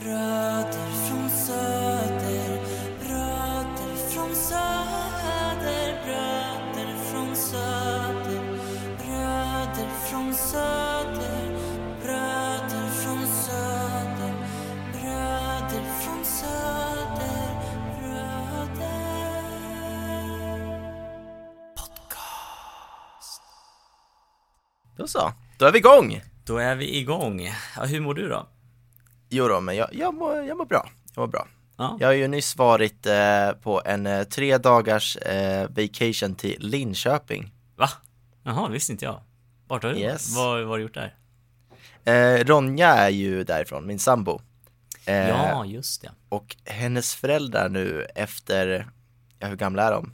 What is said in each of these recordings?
Bröder från söder, bröder från söder, bröder från söder, bröder från söder, bröder från söder, bröder från söder, bröder. Då så, då är vi igång! Då är vi igång. Ja, hur mår du då? Jo då, men jag, jag, mår, jag mår bra, jag mår bra. Ja. Jag har ju nyss varit eh, på en eh, tre dagars eh, vacation till Linköping. Va? Jaha, visste inte jag. Vart har du Yes. Vad vad har du gjort där? Eh, Ronja är ju därifrån, min sambo. Eh, Ja, just det. Och hennes föräldrar nu efter, ja hur gamla är de?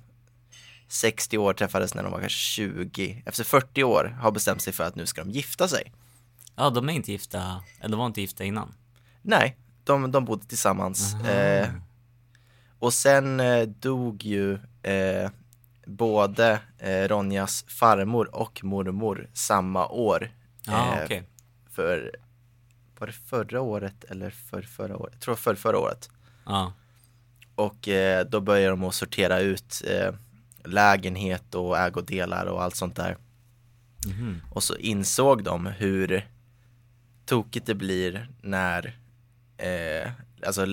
60 år träffades när de var kanske 20, efter 40 år har bestämt sig för att nu ska de gifta sig. Ja, de är inte gifta, eller var inte gifta innan. Nej, de, de bodde tillsammans. Eh, och sen eh, dog ju eh, både eh, Ronjas farmor och mormor samma år. Ja, Eh, okej. För, var det förra året eller för förra året? Jag tror för förra året. Ja. Och eh, då började de att sortera ut lägenhet och ägodelar och allt sånt där. Mhm. Och så insåg de hur tokigt det blir när, eh, alltså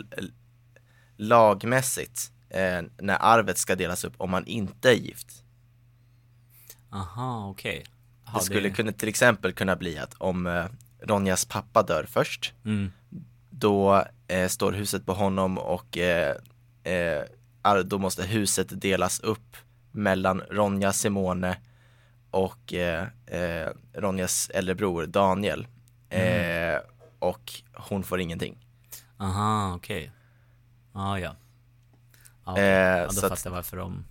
lagmässigt, eh, när arvet ska delas upp om man inte är gift. Aha, okej. Ja, det skulle kunna till exempel kunna bli att om eh, Ronjas pappa dör först, Mm. då eh, står huset på honom och eh, eh, då måste huset delas upp mellan Ronja Simone och eh, Ronjas äldre bror Daniel. Eh, och hon får ingenting. Aha, okej. Ja, ja. Ja, okej. Eh, ja då fattar att- jag varför de,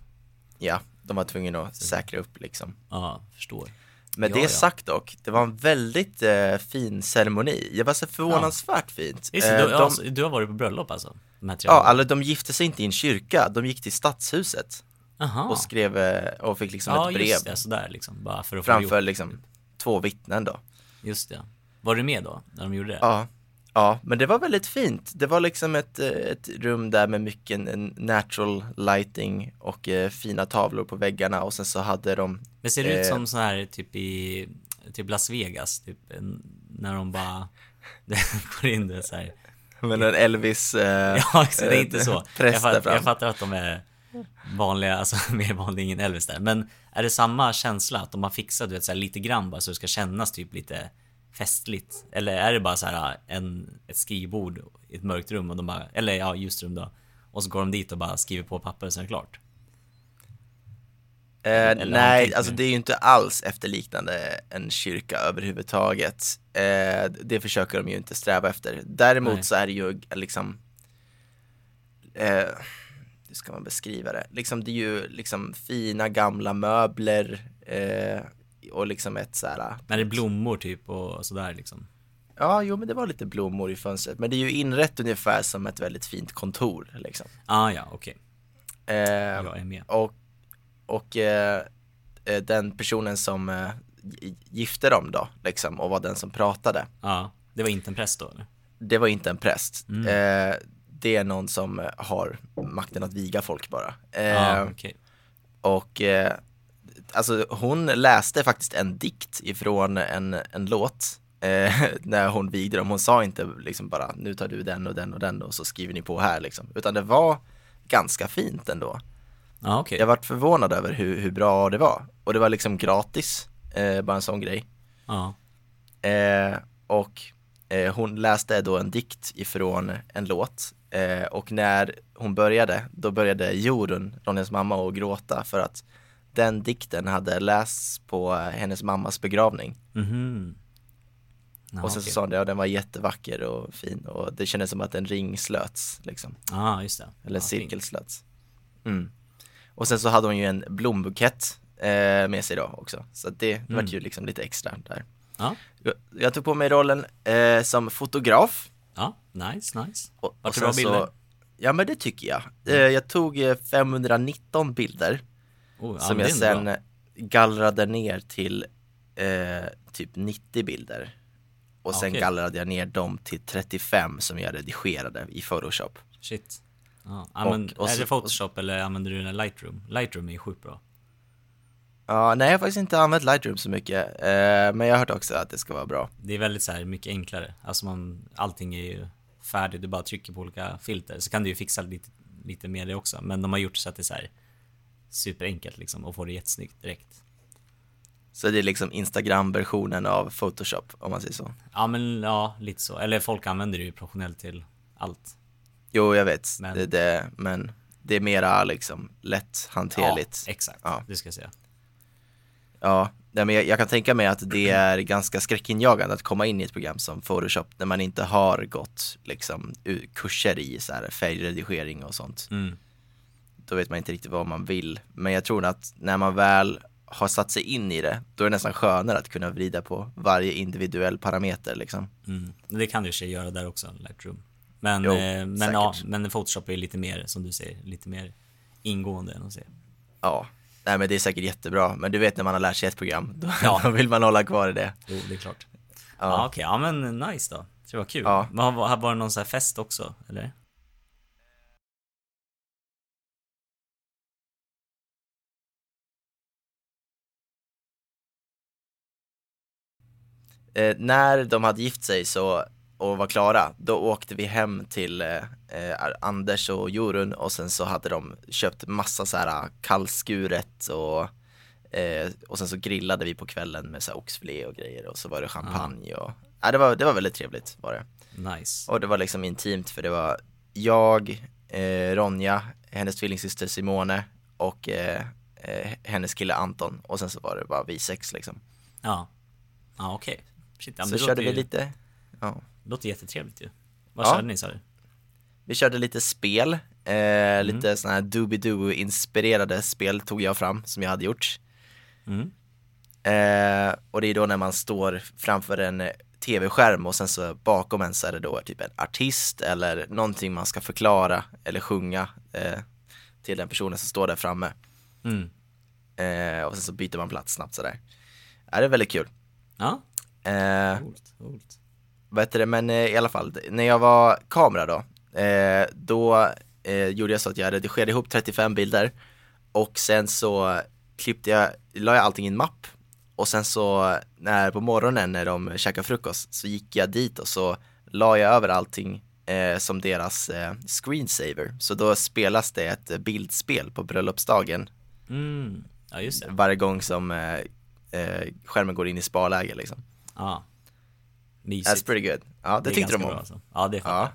Ja, de var tvungna att säkra upp liksom. ja, förstår. Med Ja, det ja. sagt dock, det var en väldigt eh, fin ceremoni. Det var så förvånansvärt fint. Just det, Eh, du, de, alltså, du har varit på bröllop alltså? Ja, alla de gifte sig inte i en kyrka, de gick till stadshuset Aha. och skrev och och fick liksom ja, ett brev just det, sådär liksom, bara för att få framför gjort. liksom två vittnen då. Just det. Var du med då, när de gjorde det? Ja, ja, men det var väldigt fint. Det var liksom ett, eh, ett rum där med mycket natural lighting och eh, fina tavlor på väggarna och sen så hade de Det ser ut Eh. som så här typ i typ Las Vegas, typ en- när de bara går in det så här. men en Elvis eh, Ja, det är inte eh, så. Jag, där fatt, fram. jag fattar att de är vanliga, alltså mer vanliga än Elvis där. Men är det samma känsla att de har fixat du vet, så här, lite grann bara så det ska kännas typ lite festligt? Eller är det bara så här en, ett skrivbord i ett mörkt rum och de bara, eller ja, just rum då. Och så går de dit och bara skriver på papper och så är det klart. Eh, nej, alltså det är ju inte alls efterliknande en kyrka överhuvudtaget. Eh, det försöker de ju inte sträva efter. Däremot Nej. så är det ju liksom, eh, hur ska man beskriva det? Liksom, det är ju liksom fina gamla möbler eh, och liksom ett så här, När det är blommor typ och sådär liksom. ja jo men det var lite blommor i fönstret, men det är ju inrett ungefär som ett väldigt fint kontor liksom. Ah, ja, okej. Eh, Jag är med. Och, och eh, eh, den personen som eh, gi- gifte dem då, liksom, och var den som pratade, Ja, det var inte en präst då eller? det var inte en präst. Mm. Eh, det är någon som har makten att viga folk bara. Eh, Ja, okej. Och eh, alltså hon läste faktiskt en dikt ifrån en, en låt eh, när hon vigde dem. Hon sa inte liksom bara nu tar du den och den och den och så skriver ni på här liksom. Utan det var ganska fint ändå. Ja, okej. Jag varit förvånad över hur, hur bra det var. Och det var liksom gratis, eh, bara en sån grej. Ja. Eh, och eh, hon läste då en dikt ifrån en låt. Eh, och när hon började, då började Jorun, Ronjas mamma, att gråta för att den dikten hade lästs på hennes mammas begravning. Mhm. Ja, och sen okej. så sa hon det, ja, den var jättevacker och fin och det kändes som att en ring slöts liksom. Ja, just det. Eller ja, cirkel slöts. Mm. Och sen så hade hon ju en blombukett eh, med sig då också. Så att det Mm. vart ju liksom lite extra där. Ja, Jag, jag tog på mig rollen eh, som fotograf. ja, nice, nice. Och, Vart och det bra sen bilder? Ja men det tycker jag. Eh, jag tog eh, 519 bilder Oh, ja, som jag är sen bra. gallrade ner till eh, typ 90 bilder. och sen Okej. gallrade jag ner dem till 35 som jag redigerade i Photoshop. Shit. Ja, Och- använd, och är så- det Photoshop eller använder du den Lightroom? Lightroom är ju sjukt bra. Ja, nej jag har faktiskt inte använt Lightroom så mycket, eh, men jag har hört också att det ska vara bra. Det är väldigt så här mycket enklare. Alltså man, allting är ju färdigt, du bara trycker på olika filter. Så kan du ju fixa lite, lite med det också. Men de har gjort så att det är så här superenkelt liksom och får det jättesnyggt direkt. Så det är liksom Instagram-versionen av Photoshop, om man säger så. Ja men ja, lite så. Eller folk använder det ju professionellt till allt. Jo, jag vet, Men- Det, det, men det är mera liksom lätthanterligt. Ja, exakt. Ja. Det ska jag säga. Ja, men jag, jag kan tänka mig att det är ganska skräckinjagande att komma in i ett program som Photoshop när man inte har gått liksom kurser i så här färgredigering och sånt. Mm. Då vet man inte riktigt vad man vill. Men jag tror att när man väl har satt sig in i det, då är det nästan skönare att kunna vrida på varje individuell parameter liksom. Mm. Det kan du i sig göra där också, Lightroom. Men, Jo, eh, men, ja, men Photoshop är lite mer, som du säger, lite mer ingående än att se. Ja, nej men det är säkert jättebra. Men du vet när man har lärt sig ett program, då, Ja. då vill man hålla kvar i det. Jo, det är klart. Ja, Ja. okej. Ja, men nice då. Det var kul. Ja. Men har, var det någon sån här fest också, eller? Eh, när de hade gift sig så, och var klara, då åkte vi hem till eh, eh, Anders och Jorun och sen så hade de köpt massa så här kallskuret och, eh, och sen så grillade vi på kvällen med så här oxfilé och grejer och så var det champagne och, ja, det, var, det var väldigt trevligt var det. Nice. Och det var liksom intimt för det var jag, eh, Ronja, hennes tvillingsyster Simone och eh, eh, hennes kille Anton och sen så var det bara vi sex liksom. Ja. Ja, okej. Shit, ja, så det körde vi ju, lite, ja. låter jättetrevligt ju. Vad Ja. körde ni sa du? Vi körde lite spel, eh, lite sådana här Doobie-Doo inspirerade spel tog jag fram som jag hade gjort. Mm. Eh, och det är då när man står framför en tv-skärm och sen så bakom en så är det då typ en artist eller någonting man ska förklara eller sjunga eh, till den personen som står där framme. Mm. Eh, och sen så byter man plats snabbt sådär. Ja, det är väldigt kul. Ja, Eh, coolt, coolt. vad heter det, men eh, i alla fall, när jag var kamera då, eh, då eh, gjorde jag så att jag redigerade ihop 35 bilder och sen så klippte jag, la jag allting i en mapp och sen så när på morgonen när de käkade frukost så gick jag dit och så la jag över allting eh, som deras eh, screensaver. Så då spelas det ett bildspel på bröllopsdagen Mm. Ja, varje gång som skärmen går in i sparläge liksom. Ja. That's Mysigt. pretty good. Ja, det, är tyckte de om. alltså. Ja, det fattar Ja,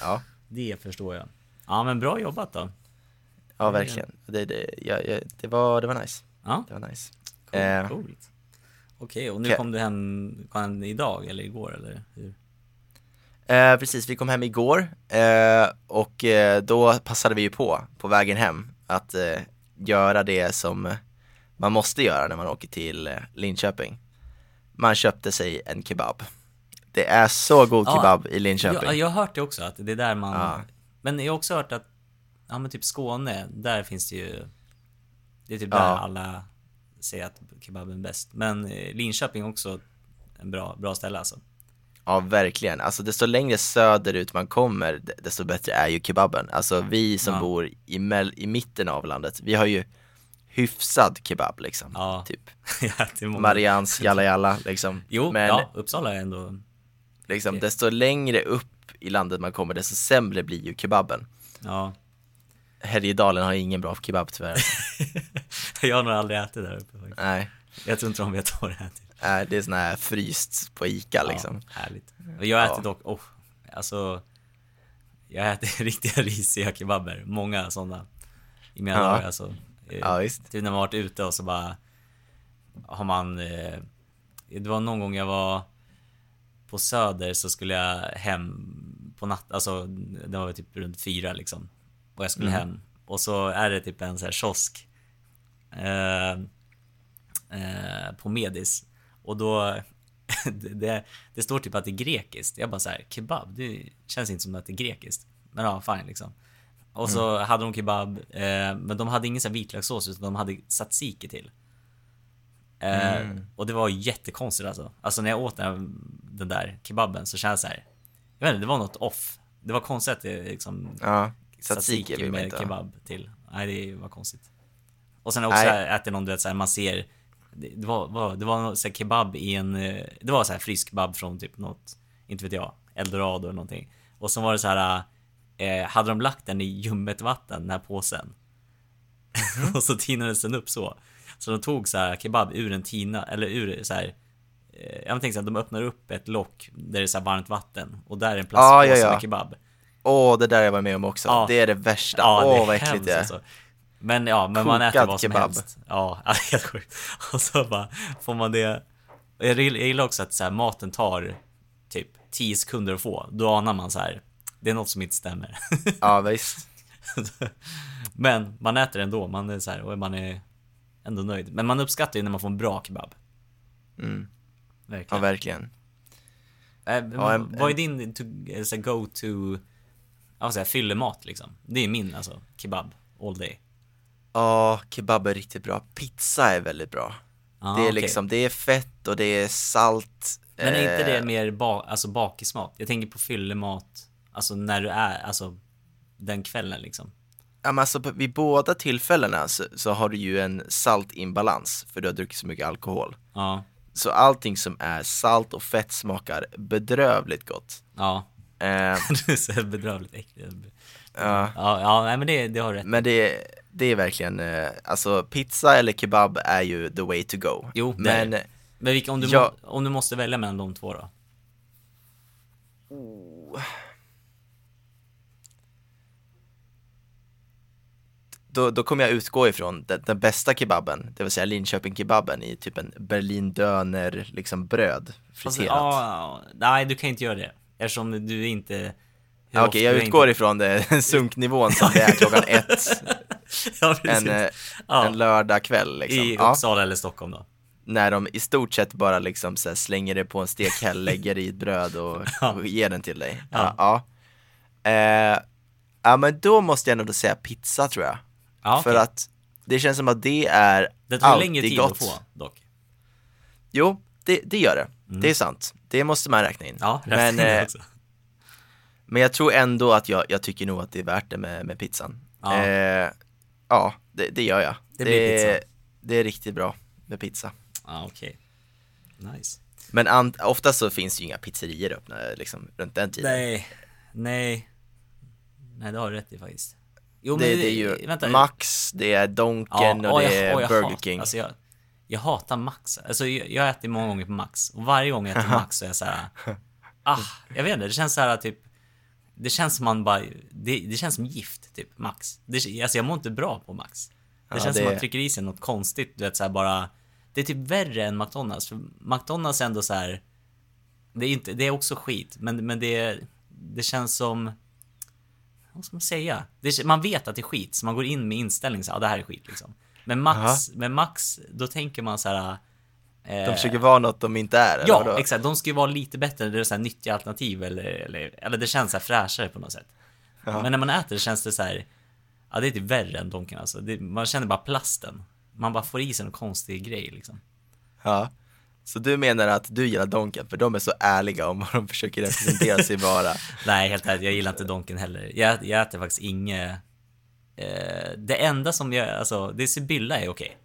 ja. Det förstår jag. Ja, men bra jobbat då. Ja, verkligen. Det, det, ja, det, var, det var nice. Ja, Det var nice. coolt. Eh. coolt. Okej, och nu Okej. kom du hem, kom hem idag eller igår eller hur? Eh, precis, vi kom hem igår eh, och eh, då passade vi ju på, på vägen hem, att eh, göra det som man måste göra när man åker till eh, Linköping. Man köpte sig en kebab. Det är så god Ja. kebab i Linköping. Jag, jag har hört det också, att det är där man... Ja. Men jag har också hört att, ja men typ Skåne, där finns det ju... Det är typ Ja. där alla säger att kebaben är bäst. Men eh, Linköping är också en bra, bra ställe alltså. Ja, verkligen. Alltså desto längre söderut man kommer, desto bättre är ju kebaben. Alltså vi som Ja. bor i, i mitten av landet, vi har ju hyfsad kebab liksom. Ja. Typ ja. Marians jalla jalla liksom. Jo, Men ja, Uppsala är ändå... liksom, okej. desto längre upp i landet man kommer, desto sämre blir ju kebaben. Ja. Härjedalen har ingen bra kebab tyvärr. jag har nog aldrig ätit där uppe faktiskt. Nej, Jag tror inte de vet vad det är. Typ. nej, det är sån här fryst på Ica liksom. Ja, härligt. Och jag äter Ja. dock, oh, alltså... Jag äter riktiga risiga kebaber, många sådana. I mina Ja. dagar alltså. Eh, Ja, visst. Typ när man varit ute och så bara har man... Eh, det var någon gång jag var på Söder så skulle jag hem på natt, alltså det var typ runt fyra liksom. Och jag skulle Mm. hem. Och så är det typ en så här kiosk. Eh, eh, på Medis. Och då... det, det, det står typ att det är grekiskt. Jag bara så här, kebab, det känns inte som att det är grekiskt. Men ja, fine liksom. Och så hade de kebab, eh, men de hade ingen så vitlökssås utan de hade tzatziki till. Eh, Mm. Och det var jättekonstigt alltså. Alltså när jag åt den, den där kebaben så kände jag så här. Jag vet inte, det var något off. Det var konstigt att det liksom Ja, tzatziki med inte kebab till. Nej, det var konstigt. Och sen också Nej. äter någon, du vet, så här, man ser det, det var, vad, det var så kebab i en, eh, det var så här frisk kebab från typ något, inte vet jag, eldorado eller någonting. Och så var det så här, eh, hade de lagt den i ljummet vatten, den här påsen. Mhm. och så tinades den upp så. Så de tog så här kebab ur en tina, eller ur så här, eh, jag tänkte så här, de öppnar upp ett lock där det är så här varmt vatten och där är en plastpåse Ah, ja, ja. med kebab. Åh, det där jag var med om också. Ja. Det är det värsta. Åh, det är vad äckligt det är. alltså. Men ja, men man äter Kokad vad som kebab. helst. Ja, helt sjukt. Och så bara får man det. Jag gillar också att så här, maten tar typ 10 sekunder att få. Då anar man så här. Det är något som inte stämmer. Ja, visst. men man äter ändå. Man är så här, och man är ändå nöjd. Men man uppskattar ju när man får en bra kebab. Mm. Ja, Verkligen. verkligen. Äh, Ja, en- vad är din to, eh, så här, go to, ja, så här, fyllemat liksom? Det är min alltså, kebab all day. Ja, kebab är riktigt bra. Pizza är väldigt bra. Ah, det är okej. liksom, det är fett och det är salt. Men är inte det eh, mer ba, alltså bakismat? Jag tänker på fyllemat, alltså när du är, alltså den kvällen liksom. Ja, men alltså, vid båda tillfällena så, så har du ju en saltimbalans, för du har druckit så mycket alkohol. Ja, Så allting som är salt och fett smakar bedrövligt gott. ja. Eh, du är så bedrövligt äcklig. ja, Ja, ja, nej men det, det har du rätt men det, det är verkligen, eh, alltså pizza eller kebab är ju the way to go. Jo, det är men det. Men vilka, om, du Ja. må, om du måste välja mellan de två då? Då, då kommer jag utgå ifrån den, den bästa kebaben, det vill säga Linköping kebaben i typ en Berlin döner, liksom bröd, Alltså, friterat. ja, nej, du kan inte göra det. Eftersom du inte... Okej, ofta- jag utgår inte- ifrån det, sunknivån som det är klockan ett ja, en, eh, ja, en lördagkväll liksom. I Ja, Uppsala eller Stockholm då. när de i stort sett bara liksom slänger det på en stekhäll, lägger i ett bröd och, och ger den till dig. Ja. Ja. Ja. Eh, ja, men då måste jag nog säga pizza tror jag. Ja, För att det känns som att det är Det tar längre tid gott. att få dock. Jo, det, det gör det. Det är sant. Det måste man räkna in. Mm. Ja, men, men, eh, också. men jag tror ändå att jag, jag tycker nog att det är värt det med, med pizzan. Ja. Eh, ja det, det gör jag. Det blir pizza. det är riktigt bra med pizza. Ja, okej. Nice. Men an, ofta så finns det ju inga pizzerior öppna liksom, runt den tiden. Nej, nej. Nej, det har du rätt i faktiskt. Jo, det, det är ju vänta. Max, det är Donken och åh, det jag- är åh, jag Burger hat- King. Alltså jag, jag hatar Max. Alltså jag, jag äter många gånger på Max. Och varje gång jag äter Max så är jag så här. Ah, jag vet inte, det känns så här typ. Det känns som man bara, det, det känns som gift typ, Max. Det, alltså jag mår inte bra på Max. Det Ja, känns det- som att man trycker i sig något konstigt, du vet så här bara. Det är typ värre än McDonalds. För McDonalds är ändå så här. Det är inte, det är också skit, men, men det, det känns som vad ska man säga? Det, man vet att det är skit, så man går in med inställning så ja, det här är skit liksom. Men Max, med Max, då tänker man så här. Eh, De försöker vara något de inte är, Ja, vadå? exakt. De ska ju vara lite bättre, det är så här nyttiga alternativ eller, eller, eller det känns så här fräschare på något sätt. Ja. Men när man äter känns det så här, ja det är typ värre än Donken alltså. Det, man känner bara plasten. Man bara får i sig en konstig grej liksom. Ja. Så du menar att du gillar Donken, för de är så ärliga om vad de försöker representera sig vara. Nej, helt ärligt, jag gillar inte Donken heller. Jag, jag äter faktiskt inget... Eh, det enda som jag, alltså, det är Sibylla är okej.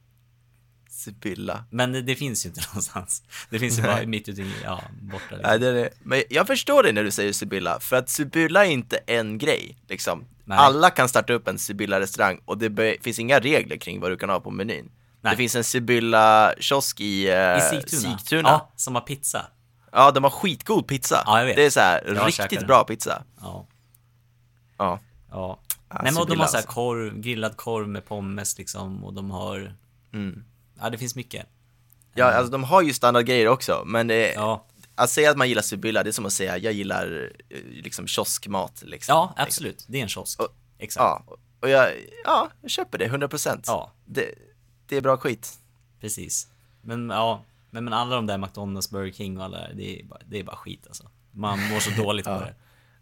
Sibylla. Men det, det finns ju inte någonstans. Det finns ju bara mitt ute i, ja, borta liksom. Nej, det är det. Men jag förstår dig när du säger Sibylla, för att Sibylla är inte en grej, liksom. Nej. Alla kan starta upp en Sibylla-restaurang och det finns inga regler kring vad du kan ha på menyn. Nej. Det finns en Sibylla-kiosk i, eh, I Sigtuna. Sigtuna. Ja, som har pizza. Ja, de har skitgod pizza. Ja, jag vet. Det är så här Jag riktigt bra pizza. Ja. Ja. Ja. Nej men och de Sibylla har så här alltså. korv, grillad korv med pommes liksom och de har... Mm. Ja, det finns mycket. Ja, alltså de har ju standardgrejer också, men det är, Ja, att säga att man gillar Sibylla, det är som att säga jag gillar eh, liksom kioskmat liksom. ja absolut. Det är en kiosk. Exakt. Ja, och jag, ja, jag köper det, 100%. Ja. Det, det är bra skit. Precis. Men ja, men, men alla de där McDonalds, Burger King och alla där, det är bara, det är bara skit alltså. Man mår så dåligt på det.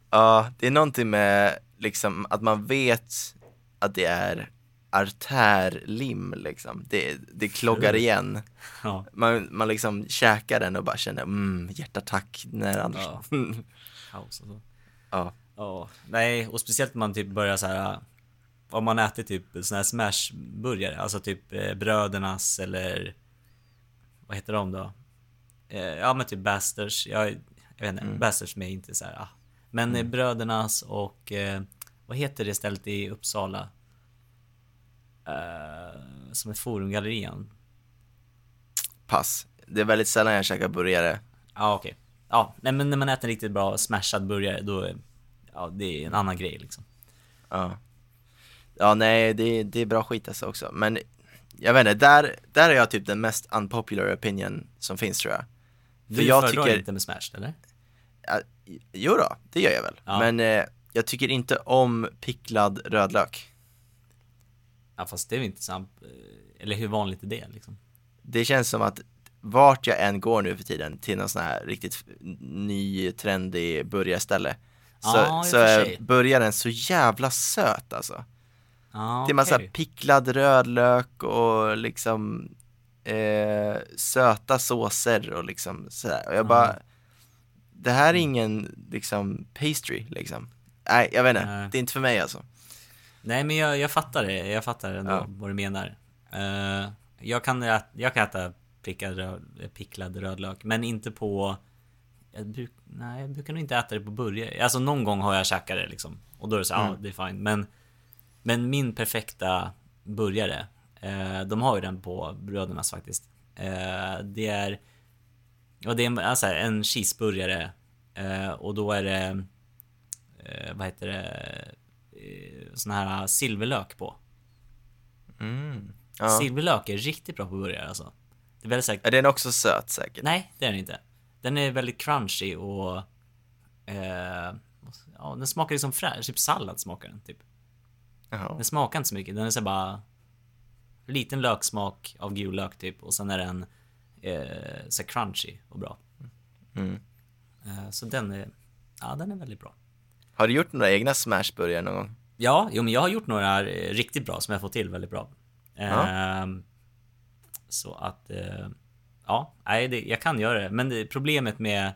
Ja, det är någonting med liksom att man vet att det är artärlim liksom. Det, det kloggar igen. Ja. Man, man liksom käkar den och bara känner mm, hjärtattack när Anders. Ja. Kaos och så. ja. Ja, nej, och speciellt när man typ börjar så här om man äter typ såna här smashburgare, alltså typ eh, Brödernas eller vad heter de då? Eh, ja men typ Basters, jag, jag vet inte, Mm. Basters med inte så här, ah. Men eh, Brödernas och eh, vad heter det stället i Uppsala? Eh, som är Forumgallerian. Pass. Det är väldigt sällan jag käkar burgare. Ja okej. Ja, nej men när man äter en riktigt bra smashad burgare då, är- ja det är en annan grej liksom. Ja. Ja, nej, det, det är bra skit alltså också. Men jag vet inte, där, där är jag typ den mest unpopular opinion som finns tror jag. Du För jag föredrar tycker, inte med smashed eller? ja, jo då, det gör jag väl. Ja. Men eh, jag tycker inte om picklad rödlök. Ja fast det är väl inte sant, eh, eller hur vanligt är det liksom? Det känns som att vart jag än går nu för tiden till någon sån här riktigt ny, trendig burgarställe så, och så är burgaren så jävla söt alltså. Det är massa okej. picklad rödlök och liksom eh, söta såser och liksom sådär. Och jag bara, det här är Mm. ingen liksom pastry liksom. Nej, jag vet inte, det är inte för mig alltså. Nej men jag, jag fattar det, jag fattar ändå Ja. vad du menar. Eh, jag, kan äta, jag kan äta prickad röd, picklad rödlök, men inte på... Jag bruk, nej, jag brukar nog inte äta det på burgare. Alltså någon gång har jag käkat det liksom. Och då är det så, ja Mm. det är fine. Men, men min perfekta burgare, eh, de har ju den på Brödernas faktiskt. Eh, det är... Ja, det är en, alltså, en cheeseburgare. Eh, och då är det... Eh, vad heter det? Eh, sån här silverlök på. Mm. Ja. Silverlök är riktigt bra på burgare alltså. Det är väldigt säkert. Är den också söt säkert? Nej, det är den inte. Den är väldigt crunchy och... Eh, ja, den smakar liksom fräsch. Typ sallad smakar den, typ. Jaha. Den smakar inte så mycket. Den är så bara... Liten löksmak av gul lök typ. Och sen är den eh, så crunchy och bra. Mm. Eh, så den är... Ja, den är väldigt bra. Har du gjort några egna smashburgare någon gång? Ja, jo, men jag har gjort några eh, riktigt bra som jag fått till väldigt bra. Ehm, så att, eh, ja, nej, det, jag kan göra det. Men det, problemet med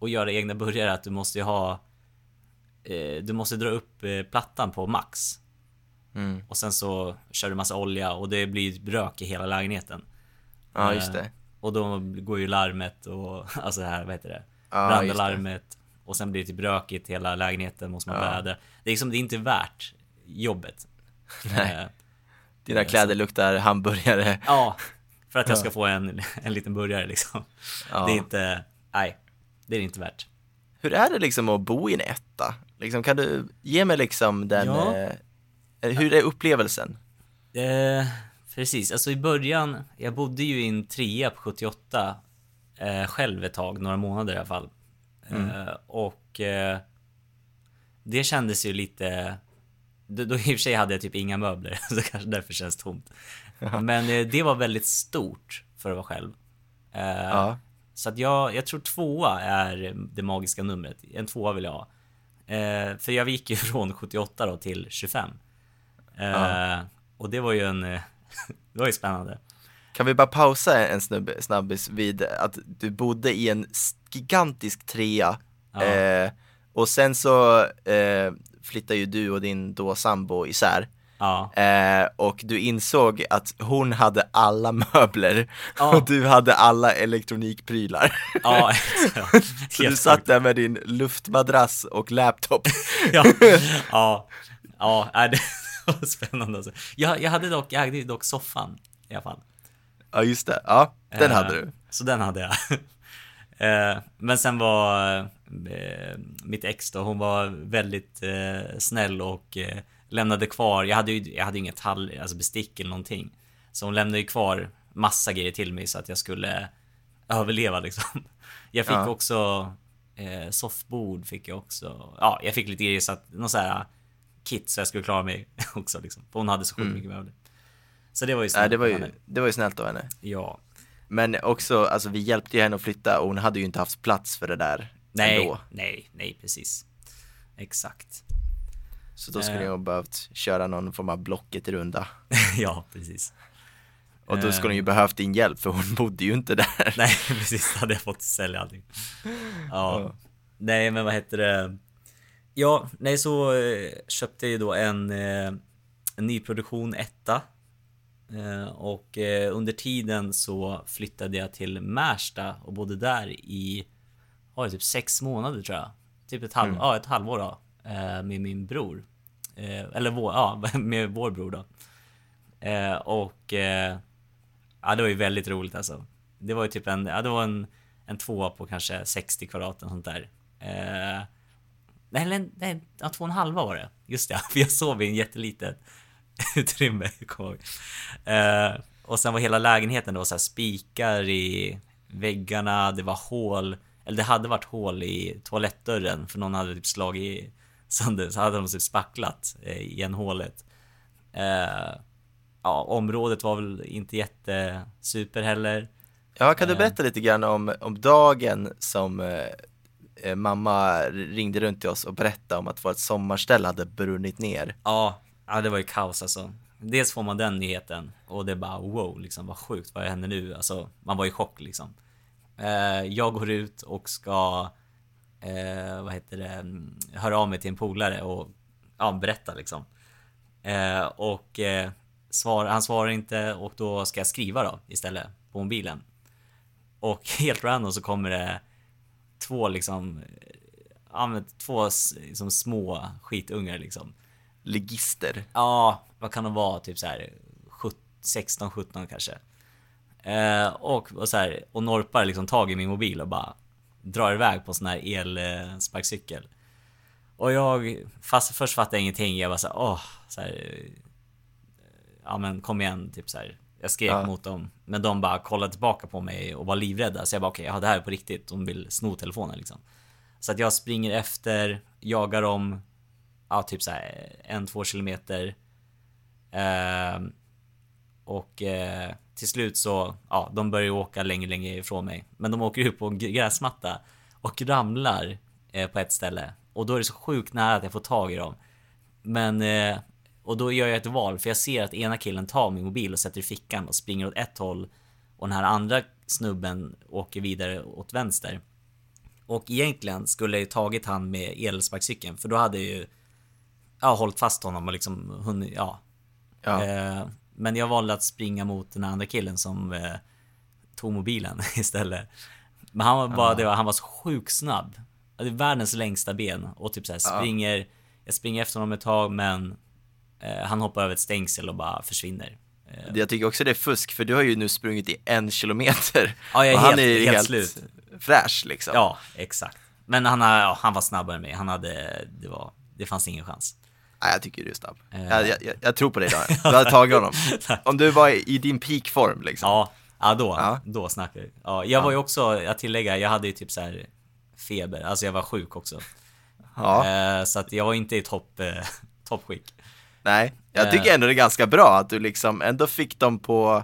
att göra egna burgare är att du måste ju ha, eh, du måste dra upp eh, plattan på max. Mm. Och sen så kör du massa olja och det blir rök i hela lägenheten. Ja, just Eh, det. Och då går ju larmet och, alltså här, vad heter det? Ja. Brandalarmet. Och sen blir det typ rökigt i hela lägenheten, måste man Ja. vädra. Det är liksom, det är inte värt jobbet. Nej. Eh, Dina kläder luktar hamburgare. Ja, för att jag Ja. ska få en, en liten burgare liksom. Ja. Det är inte, nej, det är inte värt. Hur är det liksom att bo i en etta? Liksom, kan du ge mig liksom den, Ja. eh, hur är upplevelsen? Eh, precis, alltså i början, jag bodde ju i en trea på 78 eh, själv ett tag, några månader i alla fall. Eh, och eh, det kändes ju lite, då, då i och för sig hade jag typ inga möbler, så kanske därför känns tomt. Men eh, det var väldigt stort för att vara själv. Eh, Ja. Så att jag, jag tror tvåa är det magiska numret. En tvåa vill jag ha. Eh, för jag gick ju från 78 då till 25. Eh, Ja. Och det var ju en... eh, det var ju spännande. Kan vi bara pausa en snubbe, snabbis vid att du bodde i en gigantisk trea Ja. eh, och sen så eh, flyttade ju du och din då sambo isär Ja. eh, och du insåg att hon hade alla möbler Ja. och du hade alla elektronikprylar. Ja, ja. Så du satt där med din luftmadrass och laptop. Ja, ja, ja, det spännande alltså. Jag, jag hade dock, jag ju dock soffan i alla fall. Ja just det, ja den Eh, hade du. Så den hade jag. Eh, Men sen var eh, mitt ex då, hon var väldigt snäll och lämnade kvar, jag hade ju jag hade inget tall, alltså bestick eller någonting. Så hon lämnade ju kvar massa grejer till mig så att jag skulle överleva liksom. Jag fick Ja. också eh, soffbord fick jag också. Ja, jag fick lite grejer så att, någon så här kit så jag skulle klara mig också liksom. För hon hade så sjukt mycket möbler. Så det var ju snällt det, var ju, det var ju snällt av henne. Ja. Men också, alltså vi hjälpte ju henne att flytta och hon hade ju inte haft plats för det där Nej, ändå. nej, nej, precis. Exakt. Så då skulle Eh. jag behövt köra någon form av Blocket-runda. ja, precis. Och då skulle hon ju Eh. behövt din hjälp för hon bodde ju inte där. Nej, precis. Då hade jag fått sälja allting. Ja. Ja. Nej, men vad heter det? Ja, nej så eh, köpte jag ju då en, eh, en nyproduktion etta. Eh, och under tiden så flyttade jag till Märsta och bodde där i, ja, typ sex månader tror jag. Typ ett, halv, ja, ett halvår då. Med min bror. Eller vår, ja, med vår bror då. Och ja, det var ju väldigt roligt alltså. Det var ju typ en, ja, det var en, en tvåa på kanske 60 kvadrat och sånt där. Nej, eller, nej, ja, två och en halva var det. Just det, för jag sov i en jättelitet utrymme, kommer ihåg. eh, Och sen var hela lägenheten då så här spikar i väggarna, det var hål, eller det hade varit hål i toalettdörren för någon hade typ slagit sönder, så hade de typ spacklat eh, igen hålet. Eh, ja, området var väl inte jättesuper heller. Ja, kan du berätta lite grann om, om dagen som eh, mamma ringde runt till oss och berättade om att vårt sommarställe hade brunnit ner? Ja, ja, det var ju kaos alltså. Dels får man den nyheten och det är bara wow, liksom vad sjukt, vad händer nu? Alltså, man var i chock liksom. Eh, jag går ut och ska, eh, vad heter det, mm, höra av mig till en polare och ja, berätta liksom. Eh, och eh, svar, han svarar inte och då ska jag skriva då istället på mobilen. Och helt random så kommer det två liksom, ja men två liksom små skitungar liksom. Ligister. Ja, vad kan de vara? Typ så här 16, 17 kanske. Eh, och, och så här, och norpar liksom tag i min mobil och bara drar iväg på en sån här elsparkcykel. Och jag, fast först fattade jag ingenting. Jag var så här, åh, så här, eh, ja men kom igen, typ så här. Jag skrek Ja. mot dem, men de bara kollade tillbaka på mig och var livrädda. Så jag bara okej, ja det här är på riktigt. De vill sno telefonen liksom. Så att jag springer efter, jagar dem, ja typ så här en, två kilometer. Ehm, och eh, till slut så, ja, de börjar ju åka längre, längre ifrån mig. Men de åker ut på en gräsmatta och ramlar eh, på ett ställe. Och då är det så sjukt nära att jag får tag i dem. Men, eh, och då gör jag ett val, för jag ser att ena killen tar min mobil och sätter i fickan och springer åt ett håll. Och den här andra snubben åker vidare åt vänster. Och egentligen skulle jag ju tagit han med elsparkcykeln, för då hade jag ju ja, hållit fast honom och liksom hunnit, ja. Ja. Eh, men jag valde att springa mot den andra killen som eh, tog mobilen istället. Men han var bara, det var, han var så sjukt snabb. Världens längsta ben och typ så här Ja. springer, jag springer efter honom ett tag men han hoppar över ett stängsel och bara försvinner. Eh, Jag tycker också det är fusk, för du har ju nu sprungit i en kilometer. Ja, jag är och han helt- är ju helt helt slut. fräsch liksom. ja, exakt. Men han, ja, han var snabbare än mig. Han hade, det var, det fanns ingen chans. Nej, jag tycker du är snabb. Eh. Jag, jag, jag, tror på dig Daniel. Du hade tagit honom. Om du var i, din peakform liksom. Ja, ja då, Ja. då snackar vi. Ja, jag var ju också, jag tillägger, jag hade ju typ så här feber, alltså jag var sjuk också. Ja. Eh, så att jag var inte i topp, eh, toppskick. Nej, jag Eh. tycker ändå det är ganska bra att du liksom ändå fick dem på,